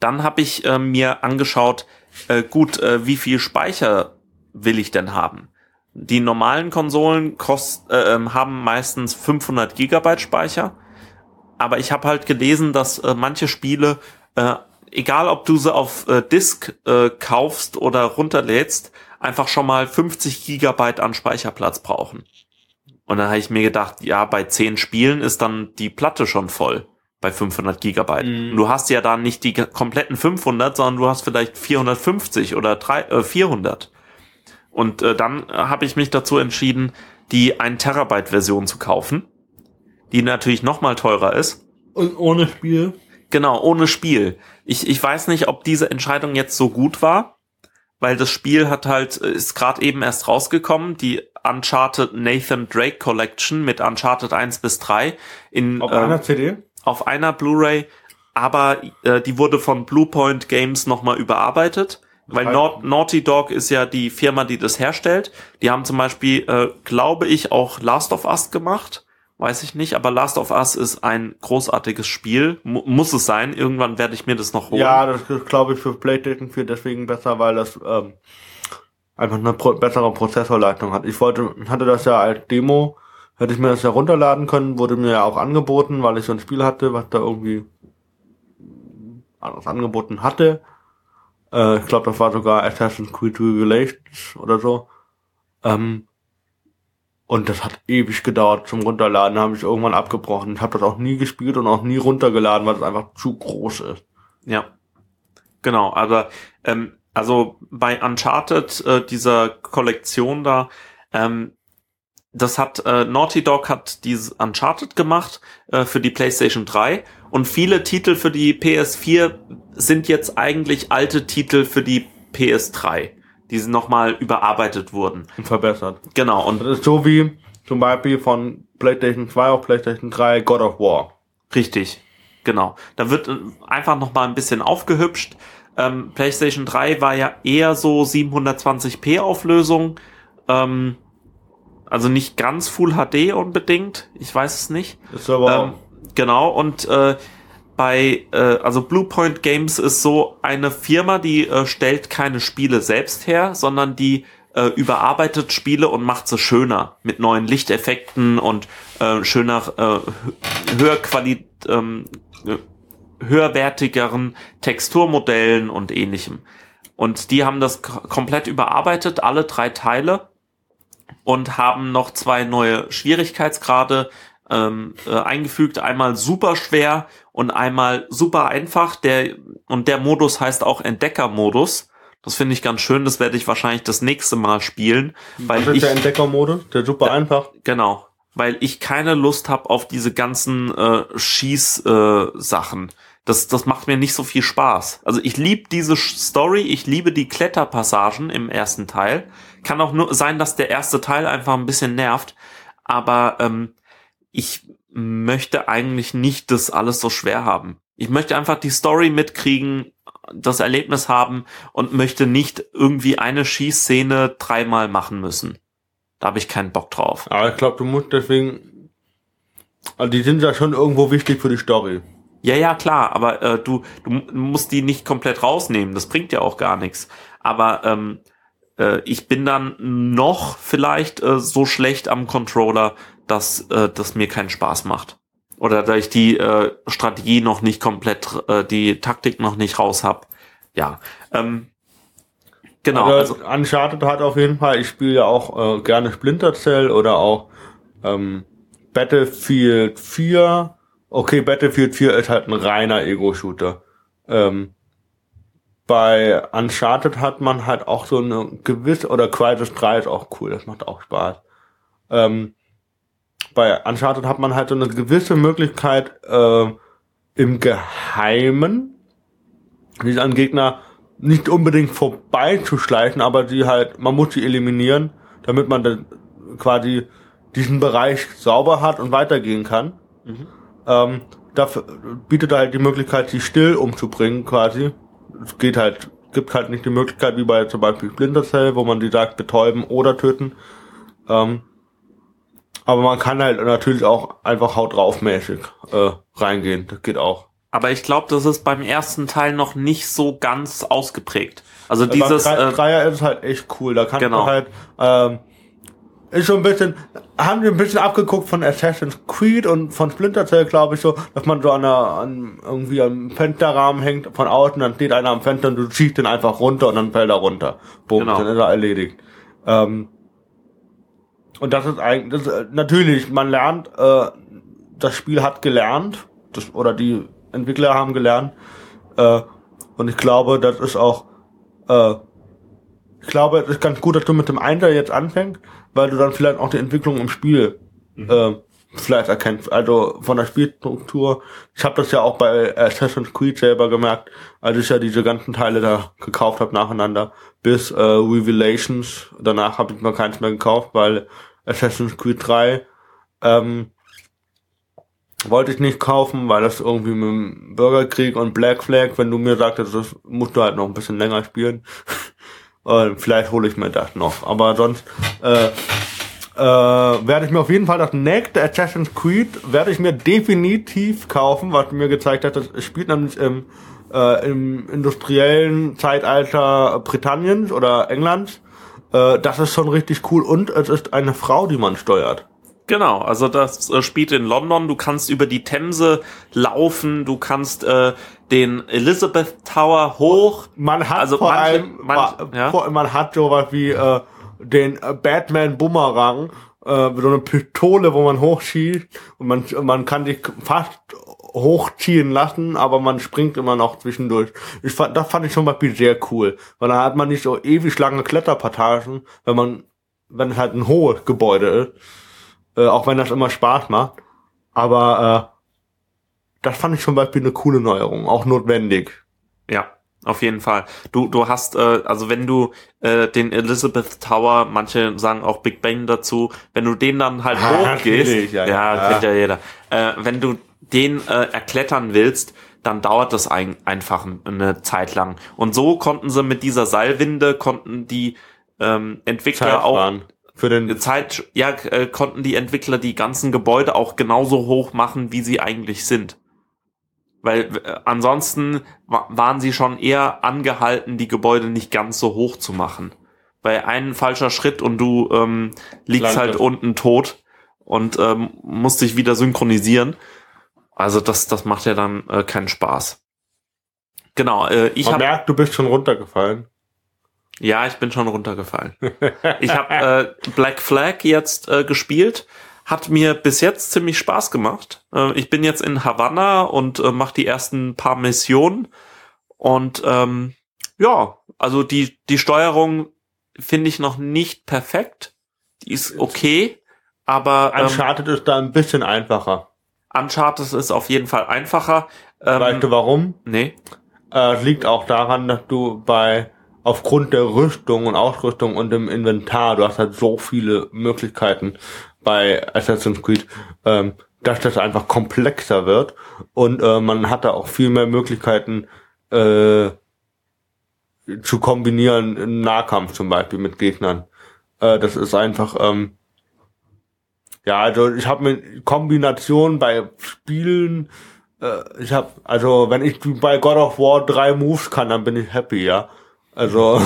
Dann habe ich äh, mir angeschaut, äh, gut, äh, wie viel Speicher will ich denn haben? Die normalen Konsolen kost, äh, ähm, haben meistens 500 Gigabyte Speicher. Aber ich habe halt gelesen, dass äh, manche Spiele, äh, egal ob du sie auf äh, Disk äh, kaufst oder runterlädst, einfach schon mal 50 Gigabyte an Speicherplatz brauchen. Und dann habe ich mir gedacht, ja, bei 10 Spielen ist dann die Platte schon voll bei 500 Gigabyte. Mhm. Du hast ja da nicht die kompletten 500, sondern du hast vielleicht 450 oder drei, äh, 400. Und äh, dann habe ich mich dazu entschieden, die 1 Terabyte Version zu kaufen, die natürlich noch mal teurer ist. Und ohne Spiel? Genau, ohne Spiel. Ich, ich weiß nicht, ob diese Entscheidung jetzt so gut war, weil das Spiel hat halt, ist gerade eben erst rausgekommen, die Uncharted Nathan Drake Collection mit Uncharted 1 bis 3 in, Auf ähm, einer CD? auf einer Blu-ray, aber äh, die wurde von Bluepoint Games nochmal überarbeitet. Weil Naut Naughty Dog ist ja die Firma, die das herstellt. Die haben zum Beispiel, äh, glaube ich, auch Last of Us gemacht. Weiß ich nicht, aber Last of Us ist ein großartiges Spiel. Mu muss es sein. Irgendwann werde ich mir das noch holen. Ja, das ist, glaube ich, für PlayStation 4 deswegen besser, weil das ähm, einfach eine pro bessere Prozessorleitung hat. Ich wollte, hatte das ja als Demo, hätte ich mir das ja runterladen können, wurde mir ja auch angeboten, weil ich so ein Spiel hatte, was da irgendwie anderes angeboten hatte. Äh, ich glaube, das war sogar Assassin's Creed Revelations oder so. Ähm, und das hat ewig gedauert zum Runterladen, habe ich irgendwann abgebrochen. Ich habe das auch nie gespielt und auch nie runtergeladen, weil es einfach zu groß ist. Ja, genau. Aber ähm, also bei Uncharted äh, dieser Kollektion da, ähm, das hat äh, Naughty Dog hat dieses Uncharted gemacht äh, für die PlayStation 3 und viele Titel für die PS4 sind jetzt eigentlich alte Titel für die PS3, die nochmal überarbeitet wurden. Und verbessert. Genau und Das ist so wie zum Beispiel von PlayStation 2 auf PlayStation 3 God of War. Richtig, genau. Da wird äh, einfach noch mal ein bisschen aufgehübscht. Ähm, PlayStation 3 war ja eher so 720p Auflösung. Ähm, also nicht ganz Full HD unbedingt. Ich weiß es nicht. Ist aber Ähm, genau, und äh, bei, äh, also Bluepoint Games ist so eine Firma, die äh, stellt keine Spiele selbst her, sondern die äh, überarbeitet Spiele und macht sie schöner mit neuen Lichteffekten und äh, schöner, äh, höher quali ähm, äh, höherwertigeren Texturmodellen und ähnlichem. Und die haben das komplett überarbeitet, alle drei Teile und haben noch zwei neue Schwierigkeitsgrade ähm, äh, eingefügt. Einmal super schwer und einmal super einfach. Der und der Modus heißt auch Entdeckermodus. Das finde ich ganz schön. Das werde ich wahrscheinlich das nächste Mal spielen, weil das ist ich der Entdeckermodus, der super einfach. genau, weil ich keine Lust habe auf diese ganzen äh, Schieß-Sachen. Äh, das, das macht mir nicht so viel Spaß. Also ich liebe diese Story, ich liebe die Kletterpassagen im ersten Teil. Kann auch nur sein, dass der erste Teil einfach ein bisschen nervt, aber ähm, ich möchte eigentlich nicht das alles so schwer haben. Ich möchte einfach die Story mitkriegen, das Erlebnis haben und möchte nicht irgendwie eine Schießszene dreimal machen müssen. Da habe ich keinen Bock drauf. Aber ich glaube, du musst deswegen. Also die sind ja schon irgendwo wichtig für die Story. Ja, ja, klar, aber äh, du, du mu- musst die nicht komplett rausnehmen. Das bringt ja auch gar nichts. Aber ähm, äh, ich bin dann noch vielleicht äh, so schlecht am Controller, dass äh, das mir keinen Spaß macht. oder da ich die äh, Strategie noch nicht komplett, äh, die Taktik noch nicht raus hab. Ja, ähm, genau. Also, also Uncharted hat auf jeden Fall, ich spiele ja auch äh, gerne Splinter Cell oder auch ähm, Battlefield 4. Okay, Battlefield 4 ist halt ein reiner Ego-Shooter. Ähm, bei Uncharted hat man halt auch so eine gewisse, oder Crisis 3 ist auch cool, das macht auch Spaß. Ähm, bei Uncharted hat man halt so eine gewisse Möglichkeit, äh, im Geheimen sich an Gegner nicht unbedingt vorbeizuschleichen, aber die halt, man muss sie eliminieren, damit man dann quasi diesen Bereich sauber hat und weitergehen kann. Mhm. Ähm, dafür bietet halt die Möglichkeit, sie still umzubringen quasi. Es geht halt, gibt halt nicht die Möglichkeit, wie bei zum Beispiel Splinter Cell, wo man die sagt, betäuben oder töten. Ähm, aber man kann halt natürlich auch einfach haut drauf mäßig äh, reingehen. Das geht auch. Aber ich glaube, das ist beim ersten Teil noch nicht so ganz ausgeprägt. Also äh, dieses beim Drei, äh, Dreier ist halt echt cool. Da kann Genau. man halt ähm, ist schon ein bisschen, haben wir ein bisschen abgeguckt von Assassin's Creed und von Splinter Cell, glaube ich, so, dass man so an, einer, an irgendwie am Fensterrahmen hängt von außen, dann steht einer am Fenster und du ziehst den einfach runter und dann fällt er runter. Boom, Genau. dann ist er erledigt. Ähm, und das ist eigentlich, das, ist, natürlich, man lernt, äh, das Spiel hat gelernt, das, oder die Entwickler haben gelernt, äh, und ich glaube, das ist auch, äh, ich glaube, es ist ganz gut, dass du mit dem Einser jetzt anfängst, weil du dann vielleicht auch die Entwicklung im Spiel äh, vielleicht erkennst. Also von der Spielstruktur. Ich habe das ja auch bei Assassin's Creed selber gemerkt, als ich ja diese ganzen Teile da gekauft habe nacheinander, bis äh, Revelations. Danach habe ich mir keins mehr gekauft, weil Assassin's Creed 3 ähm, wollte ich nicht kaufen, weil das irgendwie mit dem Bürgerkrieg und Black Flag, wenn du mir sagtest, das musst du halt noch ein bisschen länger spielen. Äh, vielleicht hole ich mir das noch. Aber sonst äh, äh, werde ich mir auf jeden Fall das nächste Assassin's Creed werde ich mir definitiv kaufen, was mir gezeigt hat, das spielt nämlich im, äh, im industriellen Zeitalter Britanniens oder Englands. Äh, das ist schon richtig cool und es ist eine Frau, die man steuert. Genau, also das äh, spielt in London. Du kannst über die Themse laufen, du kannst äh, den Elizabeth Tower hoch. Man hat Also vor manche- allem, manche- ja. vor, man hat sowas wie äh, den äh, Batman Bumerang, äh, so eine Pistole, wo man hochschießt und man man kann sich fast hochziehen lassen, aber man springt immer noch zwischendurch. Ich fand, das fand ich zum Beispiel sehr cool, weil dann hat man nicht so ewig lange Kletterpassagen, wenn man, wenn es halt ein hohes Gebäude ist, äh, auch wenn das immer Spaß macht. Aber äh, das fand ich zum Beispiel eine coole Neuerung, auch notwendig. Ja, auf jeden Fall. Du, du hast, äh, also wenn du äh, den Elizabeth Tower, manche sagen auch Big Bang dazu, wenn du den dann halt Ah, hochgehst, ja, ja, ja. kennt ja jeder, äh, wenn du den äh, erklettern willst, dann dauert das ein, einfach eine Zeit lang. Und so konnten sie mit dieser Seilwinde, konnten die ähm, Entwickler auch Zeitplan für den Zeit, ja, äh, konnten die Entwickler die ganzen Gebäude auch genauso hoch machen, wie sie eigentlich sind. Weil äh, ansonsten wa waren sie schon eher angehalten, die Gebäude nicht ganz so hoch zu machen. Weil ein falscher Schritt und du ähm, liegst Landest. halt unten tot und ähm, musst dich wieder synchronisieren. Also das, das macht ja dann äh, keinen Spaß. Genau, äh, ich habe merkt, du bist schon runtergefallen. ja, ich bin schon runtergefallen. ich habe äh, Black Flag jetzt äh, gespielt. Hat mir bis jetzt ziemlich Spaß gemacht. Äh, ich bin jetzt in Havanna und äh, mache die ersten paar Missionen. Und ähm, ja, also die, die Steuerung finde ich noch nicht perfekt. Die ist okay, aber ähm, Uncharted ist da ein bisschen einfacher. Uncharted ist auf jeden Fall einfacher. Ähm, weißt du warum? nee. Äh, es liegt auch daran, dass du bei aufgrund der Rüstung und Ausrüstung und dem Inventar, du hast halt so viele Möglichkeiten bei Assassin's Creed, ähm, dass das einfach komplexer wird und äh, man hat da auch viel mehr Möglichkeiten äh, zu kombinieren im Nahkampf zum Beispiel mit Gegnern. Äh, das ist einfach ähm, ja, also ich habe mit Kombination bei Spielen äh, ich habe, also wenn ich bei God of War drei Moves kann, dann bin ich happy, ja. Also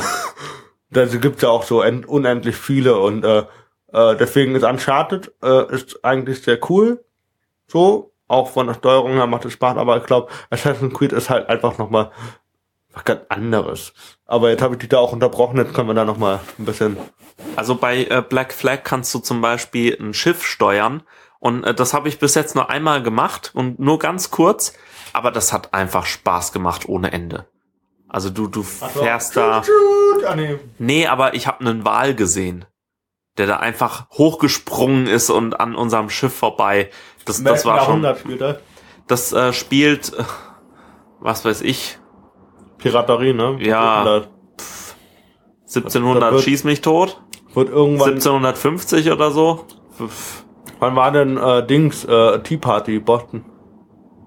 da gibt's ja auch so end, unendlich viele und äh, äh, deswegen ist Uncharted äh, ist eigentlich sehr cool, so Auch von der Steuerung her macht es Spaß, aber ich glaube, Assassin's Creed ist halt einfach nochmal was ganz anderes. Aber jetzt habe ich dich da auch unterbrochen, jetzt können wir da nochmal ein bisschen. Also bei äh, Black Flag kannst du zum Beispiel ein Schiff steuern und äh, das habe ich bis jetzt nur einmal gemacht und nur ganz kurz, aber das hat einfach Spaß gemacht ohne Ende. Also du, du fährst da. Ah, nee. Nee, aber ich habe einen Wal gesehen, der da einfach hochgesprungen ist und an unserem Schiff vorbei. Das, das war schon. Das äh, spielt, äh, was weiß ich, Piraterie, ne? Ja. Das 1700 Das wird- schieß mich tot, Wird irgendwann. 1750 oder so. Pff, Wann war denn äh, Dings äh, Tea Party Boston?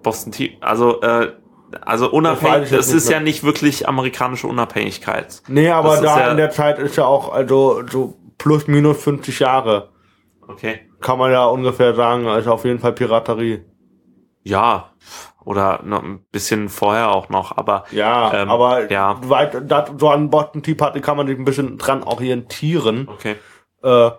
Boston Tea, also äh, also Das unabhängig, es nicht ist mehr. ja nicht wirklich amerikanische Unabhängigkeit. Nee, aber Das da ja- in der Zeit ist ja auch also so plus minus 50 Jahre. Okay. Kann man ja ungefähr sagen, also auf jeden Fall Piraterie. Ja, oder noch ein bisschen vorher auch noch, aber Ja, Ähm, aber ja. weit dat, so an Boston Tea Party kann man sich ein bisschen dran orientieren, okay. äh,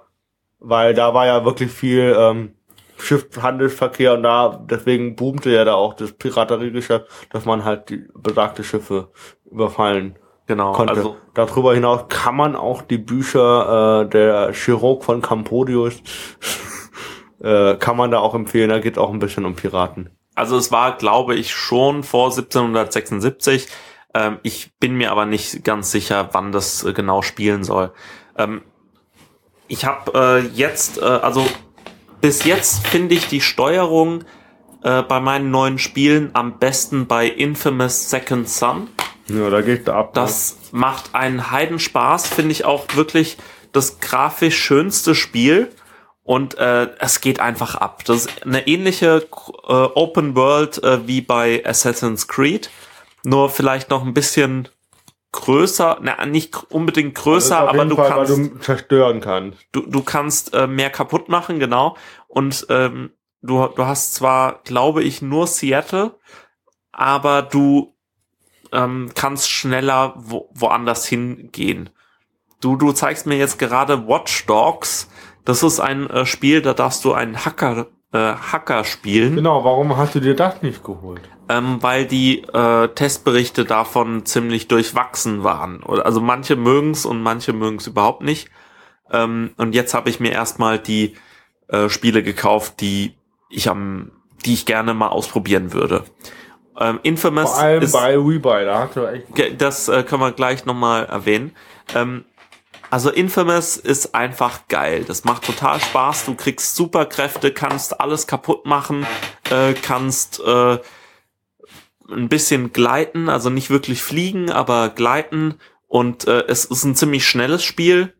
weil da war ja wirklich viel ähm, Schiffshandelsverkehr und da deswegen boomte ja da auch das Pirateriegeschäft, dass man halt die besagte Schiffe überfallen Genau, konnte. also Darüber hinaus kann man auch die Bücher äh, der Chirurg von Campodius äh, kann man da auch empfehlen. Da geht auch ein bisschen um Piraten. Also es war, glaube ich, schon vor 1776. Ähm, ich bin mir aber nicht ganz sicher, wann das äh, genau spielen soll. Ähm, ich habe äh, jetzt, äh, also bis jetzt finde ich die Steuerung äh, bei meinen neuen Spielen am besten bei Infamous Second Son. Ja, da geht ab. ne? Das macht einen Heidenspaß, finde ich auch wirklich das grafisch schönste Spiel. Und äh, es geht einfach ab. Das ist eine ähnliche äh, Open World äh, wie bei Assassin's Creed. Nur vielleicht noch ein bisschen größer, na, nicht unbedingt größer, aber du Fall, kannst, du zerstören kannst. du, du kannst äh, mehr kaputt machen, genau. Und ähm, du, du hast zwar, glaube ich, nur Seattle, aber du ähm, kannst schneller wo, woanders hingehen. Du, du zeigst mir jetzt gerade Watch Dogs. Das ist ein äh, Spiel, da darfst du einen Hacker, äh, Hacker spielen, Genau, warum hast du dir das nicht geholt? ähm, weil die äh, Testberichte davon ziemlich durchwachsen waren. Also manche mögen's und manche mögen's überhaupt nicht. Ähm, und jetzt habe ich mir erstmal die äh, Spiele gekauft, die ich am, die ich gerne mal ausprobieren würde. Ähm, Infamous Vor allem ist, bei Rebuy, da hast du echt. Das äh, können wir gleich nochmal erwähnen. Ähm, also Infamous ist einfach geil. Das macht total Spaß. Du kriegst Superkräfte, kannst alles kaputt machen, äh, kannst äh, ein bisschen gleiten, also nicht wirklich fliegen, aber gleiten. Und äh, es ist ein ziemlich schnelles Spiel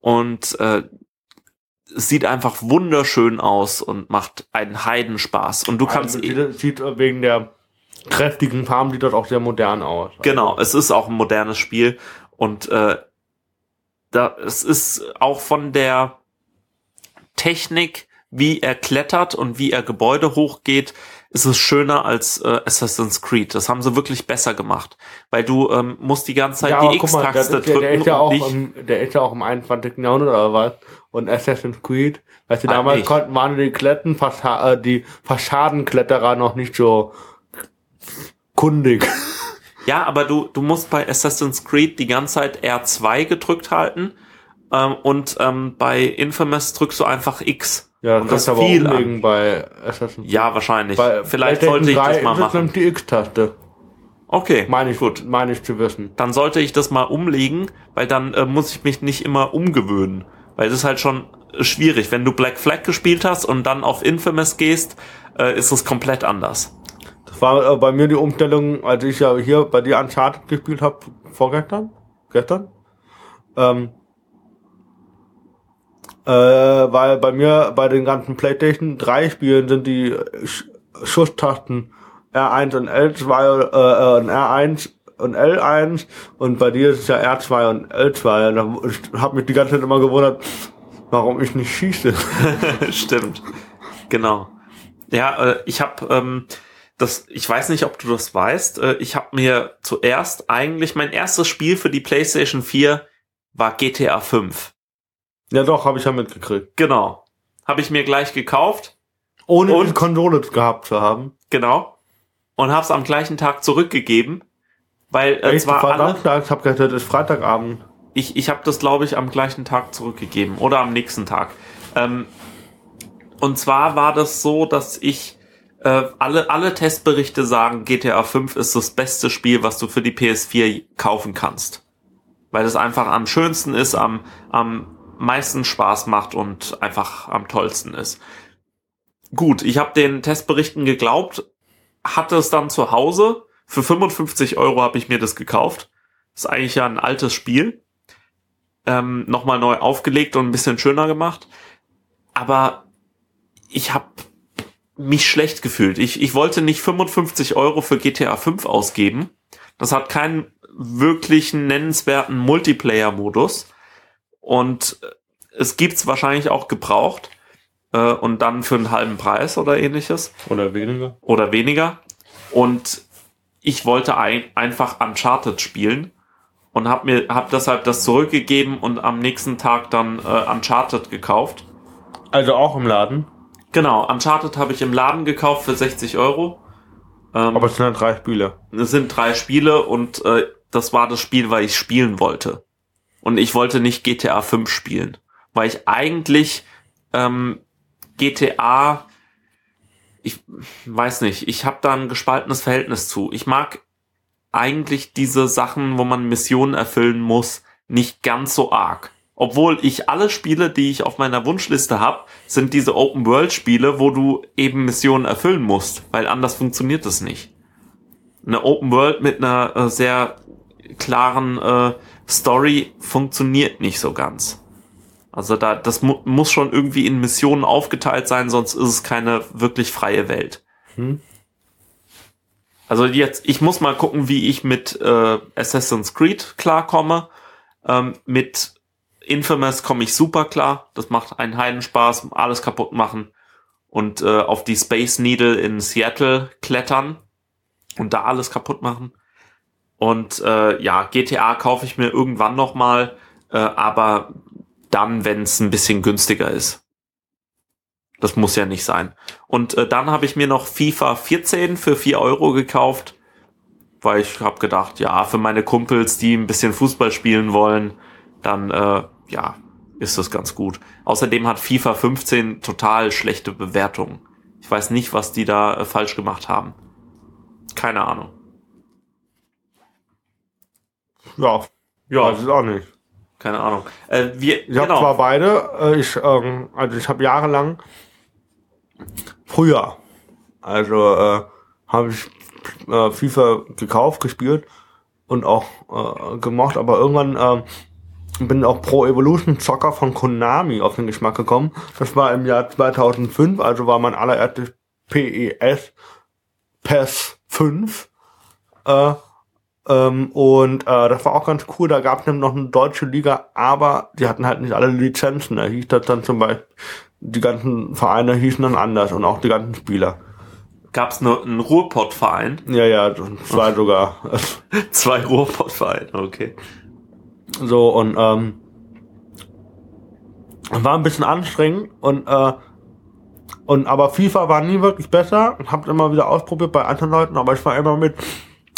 und äh, es sieht einfach wunderschön aus und macht einen Heidenspaß. Und du kannst also, sieht, wegen der kräftigen Farben sieht das auch sehr modern aus. Genau, es ist auch ein modernes Spiel und äh, da, es ist auch von der Technik, wie er klettert und wie er Gebäude hochgeht, ist es schöner als äh, Assassin's Creed. Das haben sie wirklich besser gemacht, weil du ähm, musst die ganze Zeit Ja, die X-Taste der drücken ist ja auch im, der ist ja auch im 21. Jahrhundert oder was? Und Assassin's Creed, weißt du, Ah, damals nicht. konnten waren die Kletten, äh, die Fassadenkletterer noch nicht so kundig. Ja, aber du, du musst bei Assassin's Creed die ganze Zeit R2 gedrückt halten ähm, und ähm, bei Infamous drückst du einfach X. Ja, und das du aber viel umlegen bei Assassin's Ja, wahrscheinlich. Bei Vielleicht PlayStation sollte ich 3 das mal ist machen. nämlich die X-Taste. Okay, Meine ich, gut. meine ich zu wissen. Dann sollte ich das mal umlegen, weil dann äh, muss ich mich nicht immer umgewöhnen. Weil das ist halt schon schwierig. Wenn du Black Flag gespielt hast und dann auf Infamous gehst, äh, ist es komplett anders. War äh, bei mir die Umstellung, als ich ja hier bei dir Uncharted gespielt habe, vorgestern, gestern. Ähm, äh, weil bei mir bei den ganzen PlayStation 3 Spielen sind die Sch Schusstasten R1 und L2 äh, äh, und R1 und L1 und bei dir ist es ja R2 und L2 und ich hab mich die ganze Zeit immer gewundert, warum ich nicht schieße. Stimmt. Genau. Ja, äh, ich habe ähm, das, ich weiß nicht, ob du das weißt. Äh, ich habe mir zuerst eigentlich mein erstes Spiel für die PlayStation 4 war GTA 5. ja doch, habe ich ja mitgekriegt. Genau. Habe ich mir gleich gekauft Ohne Und- die Konsole gehabt zu haben. Genau. Und hab's am gleichen Tag zurückgegeben, weil äh, Echt? zwar war alle, ich hab gedacht, das ist Freitagabend. ich, ich habe das, glaube ich, am gleichen Tag zurückgegeben oder am nächsten Tag. Ähm, und zwar war das so, dass ich äh, alle, alle Testberichte sagen, GTA 5 ist das beste Spiel, was du für die PS4 kaufen kannst. Weil es einfach am schönsten ist, am, am meisten Spaß macht und einfach am tollsten ist. Gut, ich habe den Testberichten geglaubt, hatte es dann zu Hause. Für 55 Euro habe ich mir das gekauft. Ist eigentlich ja ein altes Spiel. Ähm, Nochmal neu aufgelegt und ein bisschen schöner gemacht. Aber ich habe mich schlecht gefühlt. Ich, ich wollte nicht 55 Euro für GTA 5 ausgeben. Das hat keinen wirklichen nennenswerten Multiplayer-Modus. Und äh, es gibt's wahrscheinlich auch gebraucht. Äh, und dann für einen halben Preis oder ähnliches Oder weniger. oder weniger. Und ich wollte ein, einfach Uncharted spielen und habe mir hab deshalb das zurückgegeben und am nächsten Tag dann äh, Uncharted gekauft. Also auch im Laden. Genau, Uncharted habe ich im Laden gekauft für 60 Euro. Ähm, Aber es sind ja drei Spiele. es sind drei Spiele und äh, das war das Spiel, weil ich spielen wollte. Und ich wollte nicht GTA 5 spielen, weil ich eigentlich ähm, GTA, ich weiß nicht, ich habe da ein gespaltenes Verhältnis zu. Ich mag eigentlich diese Sachen, wo man Missionen erfüllen muss, nicht ganz so arg. Obwohl ich alle Spiele, die ich auf meiner Wunschliste habe, sind diese Open-World-Spiele, wo du eben Missionen erfüllen musst, weil anders funktioniert es nicht eine Open World mit einer äh, sehr klaren äh, Story funktioniert nicht so ganz. Also da das mu muss schon irgendwie in Missionen aufgeteilt sein, sonst ist es keine wirklich freie Welt. Hm. Also jetzt, ich muss mal gucken, wie ich mit äh, Assassin's Creed klarkomme. Ähm, mit Infamous komme ich super klar. Das macht einen Heidenspaß, alles kaputt machen und äh, auf die Space Needle in Seattle klettern und da alles kaputt machen. Und äh, ja, GTA kaufe ich mir irgendwann noch mal, äh, aber dann, wenn es ein bisschen günstiger ist. Das muss ja nicht sein. Und äh, dann habe ich mir noch FIFA 14 für 4 Euro gekauft, weil ich habe gedacht, ja, für meine Kumpels, die ein bisschen Fußball spielen wollen, dann äh, ja, ist das ganz gut. Außerdem hat FIFA 15 total schlechte Bewertungen. Ich weiß nicht, was die da äh, falsch gemacht haben. Keine Ahnung. Ja, Ja, weiß ich auch nicht. keine Ahnung. Äh, wir, Ich habe genau. zwar beide, äh, ich, ähm, also ich habe jahrelang früher, also äh, habe ich äh, FIFA gekauft, gespielt und auch äh, gemocht, aber irgendwann ähm, bin auch Pro Evolution Soccer von Konami auf den Geschmack gekommen. Das war im Jahr 2005, also war mein allererstes PES PES 5. Äh, ähm, und äh, das war auch ganz cool. Da gab es nämlich noch eine deutsche Liga, aber die hatten halt nicht alle Lizenzen. Da hieß das dann zum Beispiel, die ganzen Vereine hießen dann anders und auch die ganzen Spieler. Gab es nur einen Ruhrpott-Verein? Ja, ja, zwei sogar. Zwei Ruhrpott-Vereine, okay. So, und ähm, war ein bisschen anstrengend und äh, und aber FIFA war nie wirklich besser und hab immer wieder ausprobiert bei anderen Leuten, aber ich war immer mit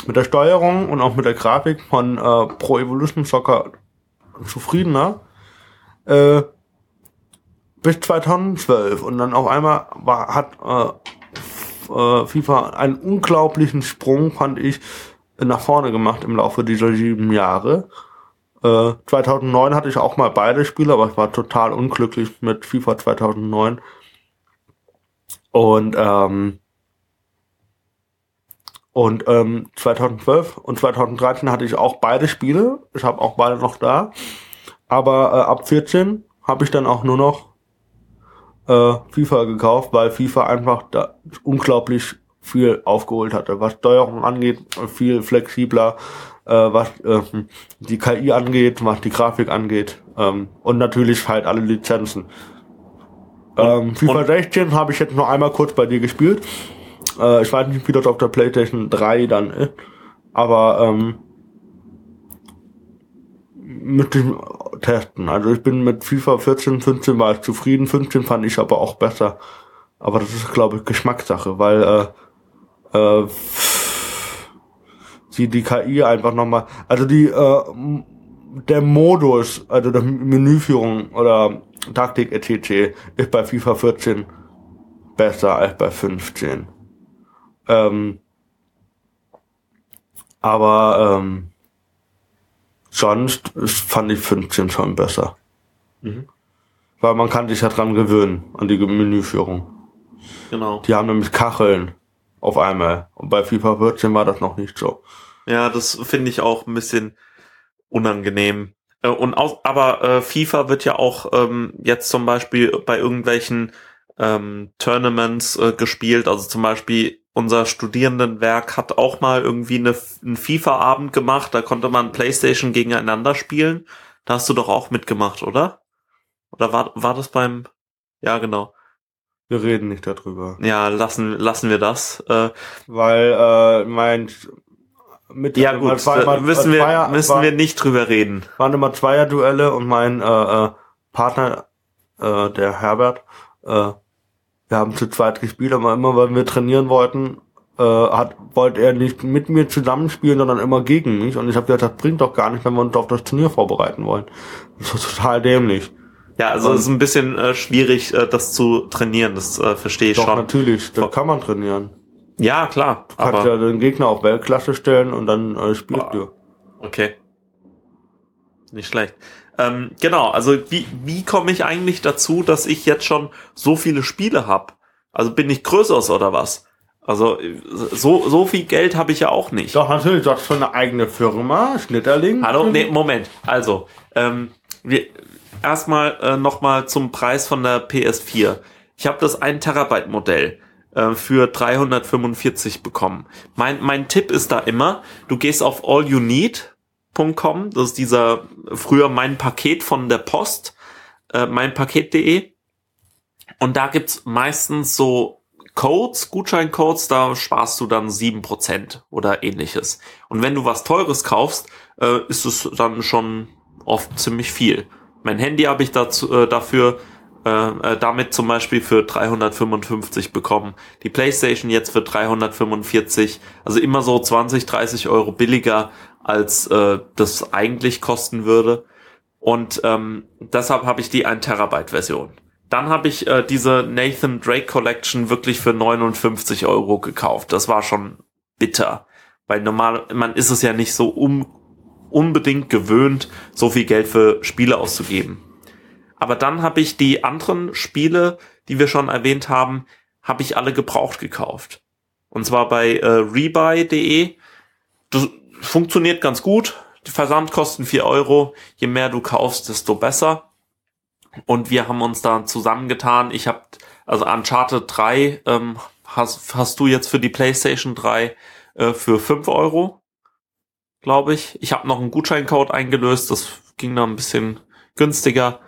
mit der Steuerung und auch mit der Grafik von äh, Pro Evolution Soccer zufriedener. Äh, bis 2012 und dann auf einmal war, hat äh, äh, FIFA einen unglaublichen Sprung, fand ich, nach vorne gemacht im Laufe dieser sieben Jahre. Äh, 2009 hatte ich auch mal beide Spiele, aber ich war total unglücklich mit FIFA 2009. Und ähm, und ähm, 2012 und 2013 hatte ich auch beide Spiele. Ich habe auch beide noch da. Aber äh, ab 14 habe ich dann auch nur noch äh, FIFA gekauft, weil FIFA einfach da unglaublich viel aufgeholt hatte, was Steuerung angeht, viel flexibler, äh, was äh, die KI angeht, was die Grafik angeht ähm, und natürlich halt alle Lizenzen. Ähm, FIFA und- 16 habe ich jetzt noch einmal kurz bei dir gespielt. Äh, ich weiß nicht, wie das auf der PlayStation 3 dann ist, aber ähm, müsste ich testen. Also ich bin mit FIFA 14, 15 war ich zufrieden, 15 fand ich aber auch besser. Aber das ist, glaube ich, Geschmackssache, weil äh, äh, die, die KI einfach nochmal, also die, äh, der Modus, also der Menüführung oder Taktik etc. ist bei FIFA 14 besser als bei 15. Ähm, aber ähm, sonst fand ich 15 schon besser. Mhm. Weil man kann sich ja dran gewöhnen, an die Menüführung. Genau. Die haben nämlich Kacheln auf einmal. Und bei FIFA 14 war das noch nicht so. Ja, das finde ich auch ein bisschen unangenehm. Äh, und auch, aber äh, FIFA wird ja auch ähm, jetzt zum Beispiel bei irgendwelchen ähm, Tournaments äh, gespielt. Also zum Beispiel unser Studierendenwerk hat auch mal irgendwie eine, einen FIFA-Abend gemacht. Da konnte man PlayStation gegeneinander spielen. Da hast du doch auch mitgemacht, oder? Oder war, war das beim, ja, genau. Wir reden nicht darüber. Ja, lassen, lassen wir das. Äh, Weil äh, mein mit ja gut, mal, mal, müssen, wir, Zweier, müssen war, wir nicht drüber reden. Waren immer Zweier-Duelle und mein äh, äh, Partner, äh, der Herbert, äh, wir haben zu zweit gespielt, aber immer, weil wir trainieren wollten, äh, hat, wollte er nicht mit mir zusammenspielen, sondern immer gegen mich. Und ich habe gesagt, das bringt doch gar nicht, wenn wir uns auf das Turnier vorbereiten wollen. Das ist total dämlich. Ja, also es ist ein bisschen äh, schwierig, äh, das zu trainieren. Das äh, verstehe ich doch, schon. natürlich, das kann man trainieren. Ja, klar. Du kannst aber ja den Gegner auf Weltklasse stellen und dann äh, spielst oh, du. Okay. Nicht schlecht. Ähm, genau, also wie, wie komme ich eigentlich dazu, dass ich jetzt schon so viele Spiele habe? Also bin ich größer oder was? Also so, so viel Geld habe ich ja auch nicht. Doch, natürlich, du hast schon eine eigene Firma, Schnitterling. Hallo, nee, Moment. Also, ähm, wir, erstmal äh, nochmal zum Preis von der PS4. Ich habe das 1 Terabyte Modell äh, für 345 bekommen. Mein, mein Tipp ist da immer, du gehst auf allyouneed.com, das ist dieser früher mein Paket von der Post, äh, meinpaket.de und da gibt's meistens so Codes, Gutscheincodes, da sparst du dann sieben Prozent oder ähnliches. Und wenn du was Teures kaufst, äh, ist es dann schon oft ziemlich viel. Mein Handy habe ich dazu, äh, dafür äh, äh, damit zum Beispiel für 355 bekommen. Die PlayStation jetzt für 345, also immer so 20, 30 Euro billiger, als äh, das eigentlich kosten würde. Und ähm, deshalb habe ich die 1 Terabyte Version. Dann habe ich äh, diese Nathan Drake Collection wirklich für 59 Euro gekauft. Das war schon bitter. Weil normal, man ist es ja nicht so um, unbedingt gewöhnt, so viel Geld für Spiele auszugeben. Aber dann habe ich die anderen Spiele, die wir schon erwähnt haben, habe ich alle gebraucht gekauft. Und zwar bei äh, rebuy.de. Das funktioniert ganz gut. Die Versandkosten vier Euro. Je mehr du kaufst, desto besser. Und wir haben uns da zusammengetan. Ich habe, also Uncharted 3 ähm, hast, hast du jetzt für die PlayStation 3 äh, für fünf Euro, glaube ich. Ich habe noch einen Gutscheincode eingelöst. Das ging da ein bisschen günstiger.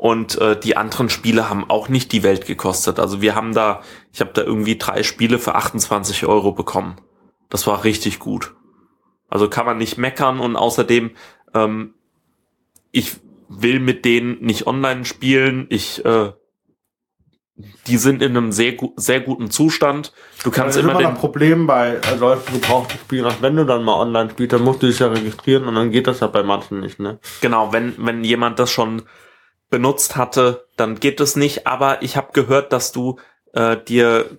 Und äh, die anderen Spiele haben auch nicht die Welt gekostet. Also wir haben da, ich habe da irgendwie drei Spiele für 28 Euro bekommen. Das war richtig gut. Also kann man nicht meckern und außerdem, ähm, ich will mit denen nicht online spielen. Ich, äh, die sind in einem sehr, gu sehr guten Zustand. Du kannst das immer, immer ein Problem bei solchen gebrauchten Spielen, wenn du dann mal online spielst, dann musst du dich ja registrieren und dann geht das ja bei manchen nicht, ne? Genau, wenn, wenn jemand das schon benutzt hatte, dann geht es nicht. Aber ich habe gehört, dass du äh, dir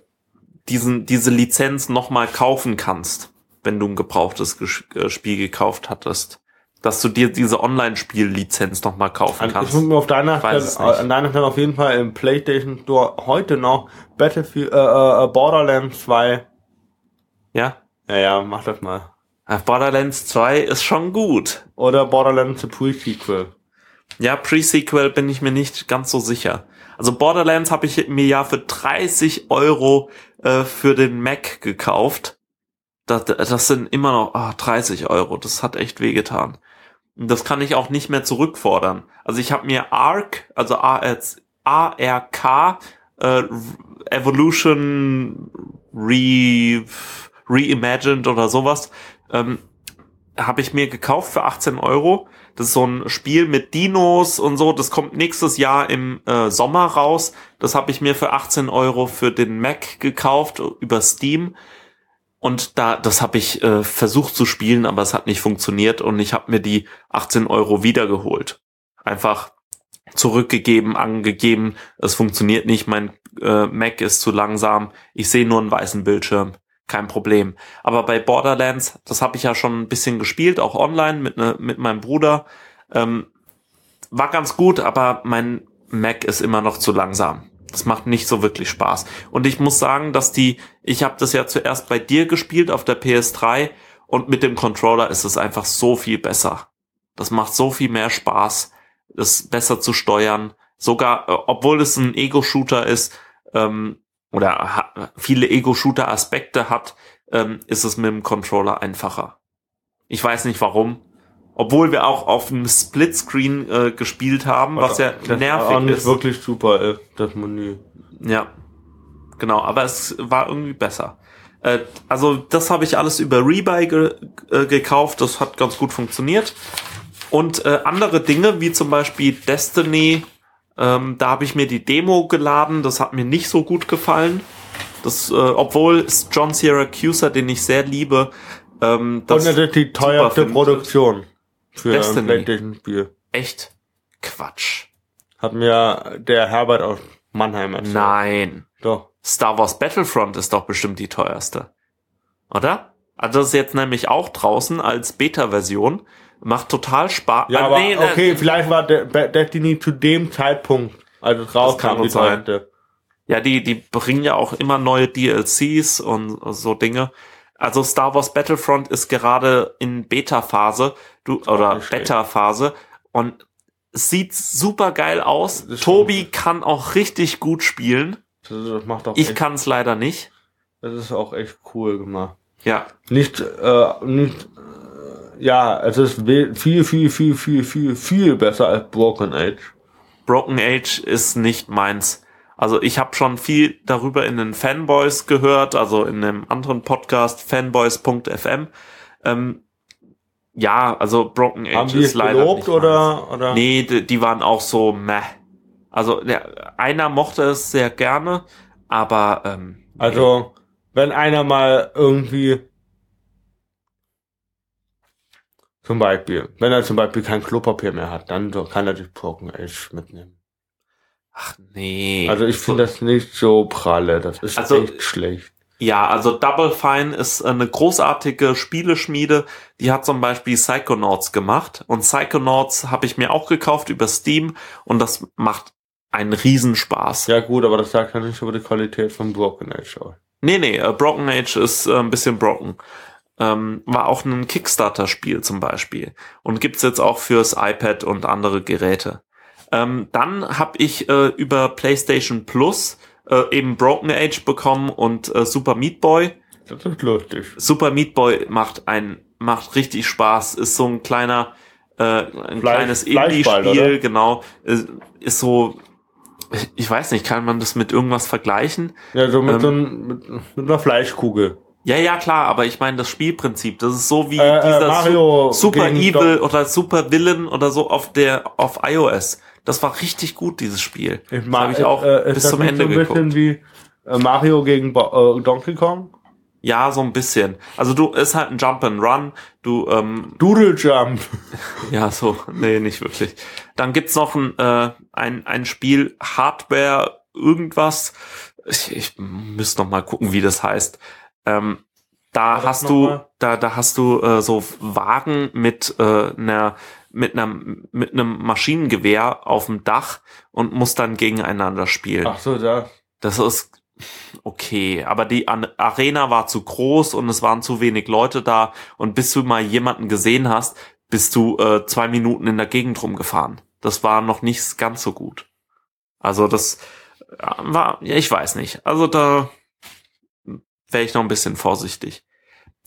diesen diese Lizenz nochmal kaufen kannst, wenn du ein gebrauchtes äh, Spiel gekauft hattest. Dass du dir diese Online-Spiel-Lizenz nochmal kaufen also kannst. Ich muss mir auf deiner Stelle, an deiner Stelle auf jeden Fall im PlayStation Store heute noch Battlefield, äh, äh, Borderlands 2. Ja? Ja, ja, mach das mal. Borderlands 2 ist schon gut. Oder Borderlands The Pre-Sequel. Ja, Pre-Sequel bin ich mir nicht ganz so sicher. Also Borderlands habe ich mir ja für 30 Euro äh, für den Mac gekauft. Das, das sind immer noch ah, 30 Euro. Das hat echt wehgetan. Und das kann ich auch nicht mehr zurückfordern. Also ich habe mir ARK, also ARK, äh, Evolution Re, Reimagined oder sowas, ähm, habe ich mir gekauft für 18 Euro Das ist so ein Spiel mit Dinos und so. Das kommt nächstes Jahr im äh, Sommer raus. Das habe ich mir für 18 Euro für den Mac gekauft über Steam. Und da, das habe ich äh, versucht zu spielen, aber es hat nicht funktioniert und ich habe mir die 18 Euro wiedergeholt. Einfach zurückgegeben, angegeben, es funktioniert nicht, mein äh, Mac ist zu langsam, ich sehe nur einen weißen Bildschirm, kein Problem. Aber bei Borderlands, das habe ich ja schon ein bisschen gespielt, auch online mit, ne, mit meinem Bruder, ähm, war ganz gut, aber mein Mac ist immer noch zu langsam. Das macht nicht so wirklich Spaß. Und ich muss sagen, dass die, ich habe das ja zuerst bei dir gespielt auf der PS3 und mit dem Controller ist es einfach so viel besser. Das macht so viel mehr Spaß, das besser zu steuern. Sogar, äh, obwohl es ein Ego-Shooter ist, ähm, oder viele Ego-Shooter-Aspekte hat, ähm, ist es mit dem Controller einfacher. Ich weiß nicht warum. Obwohl wir auch auf einem Splitscreen äh, gespielt haben, was ja das nervig war nicht ist. wirklich super, ey, das Menü. Ja, genau, aber es war irgendwie besser. Äh, also das habe ich alles über Rebuy ge äh, gekauft, das hat ganz gut funktioniert. Und äh, andere Dinge, wie zum Beispiel Destiny, ähm, da habe ich mir die Demo geladen, das hat mir nicht so gut gefallen. Das, äh, obwohl John Syracuse, den ich sehr liebe, ähm, Das und das ist die teuerste. Produktion für ein PlayStation-Spiel. echt Quatsch. Hat mir der Herbert aus Mannheim erzählt. Nein. Doch. Star Wars Battlefront ist doch bestimmt die teuerste. Oder? Also das ist jetzt nämlich auch draußen als Beta-Version. Macht total Spaß. Ja, Ah, aber nee, ne, okay, vielleicht war Destiny zu dem Zeitpunkt, als es rauskam, die sein. teuerste. Ja, die, die bringen ja auch immer neue DLCs und so Dinge. Also Star Wars Battlefront ist gerade in Beta-Phase, du, oder. Beta-Phase und sieht super geil aus. Tobi kann auch richtig gut spielen. Das, macht auch Ich kann es leider nicht. das ist auch echt cool gemacht. Ja, Nicht, äh, nicht, ja, es ist viel, viel, viel, viel, viel, viel besser als Broken Age. Broken Age ist nicht meins. Also ich habe schon viel darüber in den Fanboys gehört, also in einem anderen Podcast, fanboys.fm. Ähm, ja, also Broken Age Haben die ist leider gelobt nicht oder, oder? meins. Nee, die, die waren auch so meh. Also der, einer mochte es sehr gerne, aber ähm, Also, wenn einer mal irgendwie, zum Beispiel, wenn er zum Beispiel kein Klopapier mehr hat, dann kann er sich Broken Age mitnehmen. ach nee. Also ich finde das nicht so pralle, das ist Also- echt schlecht. Ja, also Double Fine ist eine großartige Spieleschmiede. Die hat zum Beispiel Psychonauts gemacht. Und Psychonauts habe ich mir auch gekauft über Steam. Und das macht einen Riesenspaß. Ja gut, aber das sagt ja nicht über die Qualität von Broken Age aus. Nee, nee, äh, Broken Age ist äh, ein bisschen broken. Ähm, war auch ein Kickstarter-Spiel zum Beispiel. Und gibt's jetzt auch fürs iPad und andere Geräte. Ähm, dann habe ich äh, über PlayStation Plus äh, eben Broken Age bekommen und äh, Super Meat Boy. Das ist lustig. Super Meat Boy macht ein macht richtig Spaß. Ist so ein kleiner äh, ein Fleisch- kleines Indie-Spiel, genau. Ist, ist so ich- ich weiß nicht, kann man das mit irgendwas vergleichen? Ja, so mit Ähm, so ein, mit, mit einer Fleischkugel. Ja, ja, klar, aber ich meine das Spielprinzip, das ist so wie Äh, äh, dieser Mario Su Super Evil oder Super Villain oder so auf der auf iOS. Das war richtig gut dieses Spiel. Ich das mag habe ich auch äh, ist bis zum Ende so ein bisschen geguckt. wie äh, Mario gegen Bo äh, Donkey Kong? Ja, so ein bisschen. Also du ist halt ein Jump and Run. Du ähm, Doodle Jump. Ja, so, nee, nicht wirklich. Dann gibt's noch ein, äh, ein, ein Spiel Hardware irgendwas. Ich, ich müsste noch mal gucken, wie das heißt. Ähm, da hast du, da, da hast du äh, so Wagen mit äh, einer mit einem mit einem Maschinengewehr auf dem Dach und musst dann gegeneinander spielen. Ach so, das. Das ist okay, aber die Arena war zu groß und es waren zu wenig Leute da und bis du mal jemanden gesehen hast, bist du äh, zwei Minuten in der Gegend rumgefahren. Das war noch nicht ganz so gut. Also das äh, war, ja, ich weiß nicht. Also da wäre ich noch ein bisschen vorsichtig.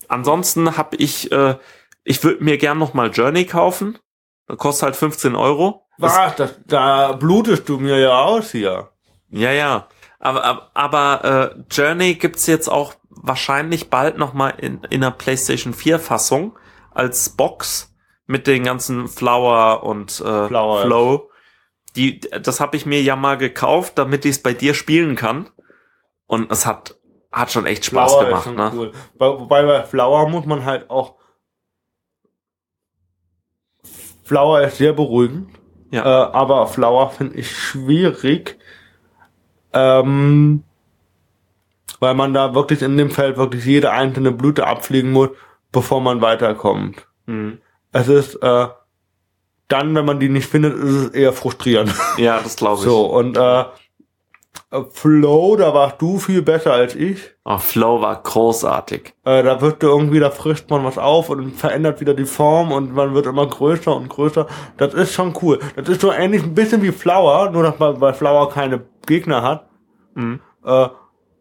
Ansonsten habe ich, äh, ich würde mir gern noch mal Journey kaufen. Das kostet halt 15 Euro. Was? Das, da blutest du mir ja aus hier. Ja, ja. Aber, aber, aber äh, Journey gibt's jetzt auch wahrscheinlich bald noch mal in, in einer PlayStation 4 Fassung als Box. mit den ganzen Flower und äh, Flower, Flow. Die, das habe ich mir ja mal gekauft, damit ich es bei dir spielen kann. Und es hat, hat schon echt Spaß Flower gemacht, ne? cool. Bei- Wobei bei Flower muss man halt auch. Flower ist sehr beruhigend. Ja. Äh, aber Flower finde ich schwierig. Ähm, weil man da wirklich in dem Feld wirklich jede einzelne Blüte abfliegen muss, bevor man weiterkommt. Mhm. Es ist, äh, dann, wenn man die nicht findet, ist es eher frustrierend. Ja, das glaube ich. So, und äh, Flow, da warst du viel besser als ich. Oh, Flow war großartig. Äh, da wird irgendwie, da frischt man was auf und verändert wieder die Form und man wird immer größer und größer. Das ist schon cool. Das ist so ähnlich ein bisschen wie Flower, nur dass man bei Flower keine Gegner hat. Mhm. Äh,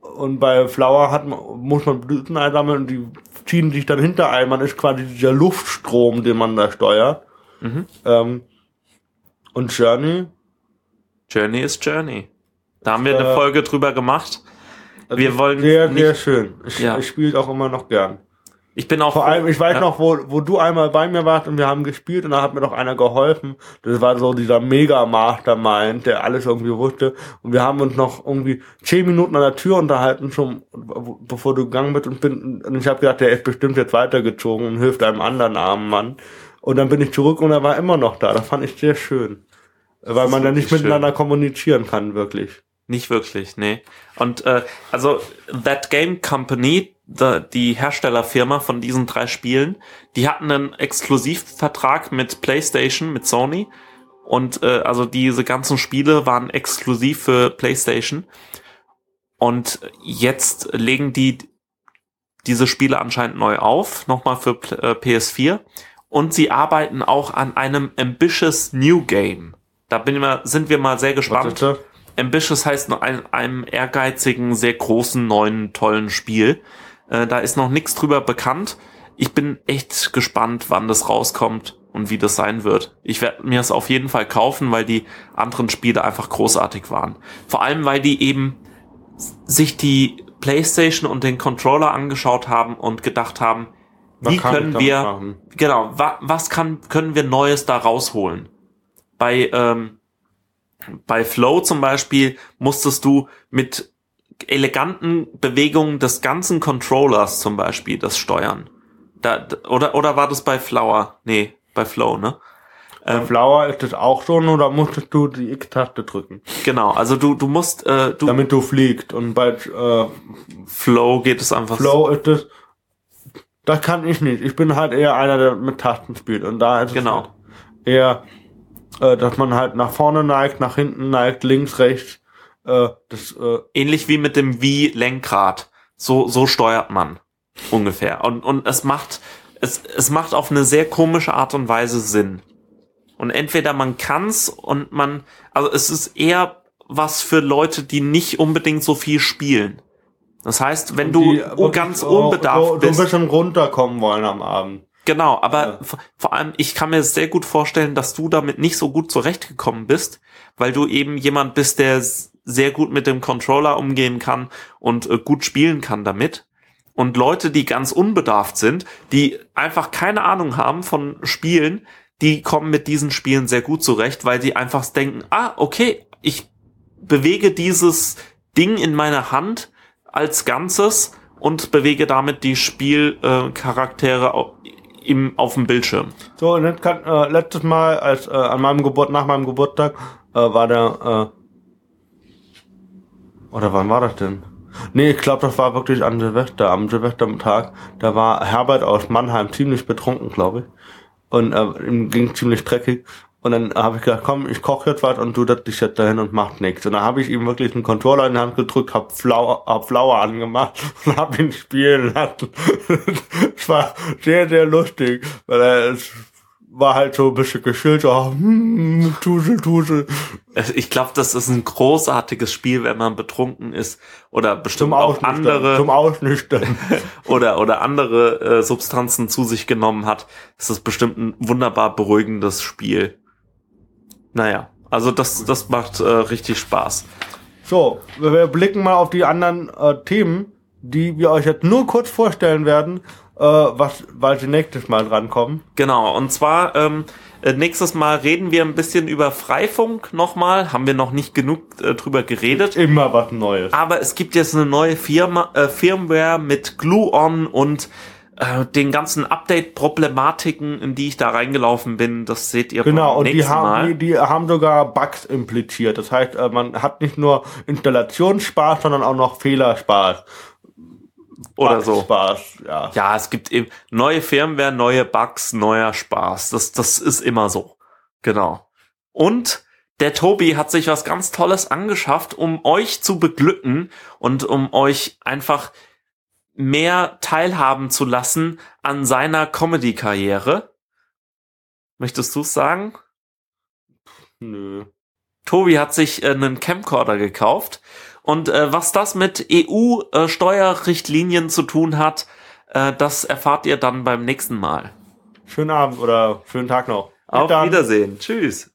und bei Flower hat man, muss man Blüten einsammeln und die ziehen sich dann hinter ein. Man ist quasi dieser Luftstrom, den man da steuert. Mhm. Ähm, und Journey. Journey is Journey. Da haben wir eine Äh, Folge drüber gemacht. das Wir wollen sehr, nicht- sehr schön. Ich, Ja. ich spiele auch immer noch gern. Ich bin auch Vor allem, ich weiß Ja. noch, wo, wo du einmal bei mir warst und wir haben gespielt und da hat mir doch einer geholfen. Das war so dieser Mega-Mastermind, der alles irgendwie wusste. Und wir haben uns noch irgendwie zehn Minuten an der Tür unterhalten, schon bevor du gegangen bist. Und, bin, und ich habe gedacht, der ist bestimmt jetzt weitergezogen und hilft einem anderen armen Mann. Und dann bin ich zurück und er war immer noch da. Das fand ich sehr schön. Weil man dann nicht wirklich miteinander kommunizieren kann, wirklich. Nicht wirklich, nee. Und äh, also That Game Company, the, die Herstellerfirma von diesen drei Spielen, die hatten einen Exklusivvertrag mit PlayStation, mit Sony. Und äh, also diese ganzen Spiele waren exklusiv für PlayStation. Und jetzt legen die diese Spiele anscheinend neu auf, nochmal für äh, PS4. Und sie arbeiten auch an einem ambitious New Game. Da bin ich mal, sind wir mal sehr gespannt. das? Ambitious heißt noch ein, einem ehrgeizigen, sehr großen, neuen, tollen Spiel. Äh, da ist noch nichts drüber bekannt. Ich bin echt gespannt, wann das rauskommt und wie das sein wird. Ich werde mir es auf jeden Fall kaufen, weil die anderen Spiele einfach großartig waren. Vor allem, weil die eben sich die PlayStation und den Controller angeschaut haben und gedacht haben, Was wie können wir machen? genau, wa was kann, können wir Neues da rausholen? Bei, ähm, bei Flow zum Beispiel musstest du mit eleganten Bewegungen des ganzen Controllers zum Beispiel das steuern. Da, oder, oder war das bei Flower? Nee, bei Flow, ne? Bei Flower ist das auch schon oder musstest du die X-Taste drücken? Genau, also du, du musst, äh, du, damit du fliegst. Und bei äh, Flow geht es einfach Flow ist es, das kann ich nicht. Ich bin halt eher einer, der mit Tasten spielt. Und da ist Genau. es halt eher, äh, dass man halt nach vorne neigt, nach hinten neigt, links, rechts. Äh, das, äh, ähnlich wie mit dem Wii-Lenkrad. So, so steuert man ungefähr. Und, und es macht, es, es macht auf eine sehr komische Art und Weise Sinn. Und entweder man kann's und man, also es ist eher was für Leute, die nicht unbedingt so viel spielen. Das heißt, wenn du die wirklich ganz so- unbedarft so, so ein bist, bisschen runterkommen wollen am Abend. Genau, aber Ja. vor allem, ich kann mir sehr gut vorstellen, dass du damit nicht so gut zurechtgekommen bist, weil du eben jemand bist, der sehr gut mit dem Controller umgehen kann und äh, gut spielen kann damit. Und Leute, die ganz unbedarft sind, die einfach keine Ahnung haben von Spielen, die kommen mit diesen Spielen sehr gut zurecht, weil sie einfach denken, ah, okay, ich bewege dieses Ding in meiner Hand als Ganzes und bewege damit die Spielcharaktere im, auf dem Bildschirm. So, und jetzt kann, äh, letztes Mal, als äh, an meinem Geburt, nach meinem Geburtstag, äh, war der, äh, oder wann war das denn? Nee, ich glaube, das war wirklich an Silvester, am Silvestertag. Da war Herbert aus Mannheim ziemlich betrunken, glaube ich. Und äh, ihm ging ziemlich dreckig. Und dann habe ich gedacht, komm, ich koche jetzt was und du setzt dich jetzt dahin und machst nichts. Und dann habe ich ihm wirklich einen Controller in die Hand gedrückt, hab Flower, hab Flower angemacht und hab ihn spielen lassen. Es war sehr, sehr lustig, weil er es war halt so ein bisschen geschillt, so, hm, Tusel, Tusel. Ich glaube, das ist ein großartiges Spiel, wenn man betrunken ist oder bestimmt auch andere Zum Ausnüchtern. oder oder andere äh, Substanzen zu sich genommen hat. Das ist bestimmt ein wunderbar beruhigendes Spiel. Naja, also das das macht äh, richtig Spaß. So, wir blicken mal auf die anderen äh, Themen, die wir euch jetzt nur kurz vorstellen werden, äh, was, weil sie nächstes Mal drankommen. Genau, und zwar ähm, äh, nächstes Mal reden wir ein bisschen über Freifunk nochmal. Haben wir noch nicht genug äh, drüber geredet. Immer was Neues. Aber es gibt jetzt eine neue Firma, äh, Firmware mit Glue-On und äh, den ganzen Update-Problematiken, in die ich da reingelaufen bin, das seht ihr Genau, beim und die nächsten haben, Mal. die, die haben sogar Bugs impliziert. Das heißt, äh, man hat nicht nur Installationsspaß, sondern auch noch Fehlerspaß. Oder so. Spaß, ja. Ja, es gibt eben neue Firmware, neue Bugs, neuer Spaß. Das, das ist immer so. Genau. Und der Tobi hat sich was ganz Tolles angeschafft, um euch zu beglücken und um euch einfach mehr teilhaben zu lassen an seiner Comedy-Karriere. Möchtest du es sagen? Nö. Tobi hat sich äh, einen Camcorder gekauft. Und äh, was das mit EU-Steuerrichtlinien zu tun hat, äh, das erfahrt ihr dann beim nächsten Mal. Schönen Abend oder schönen Tag noch. Auf. Wiedersehen. Tschüss.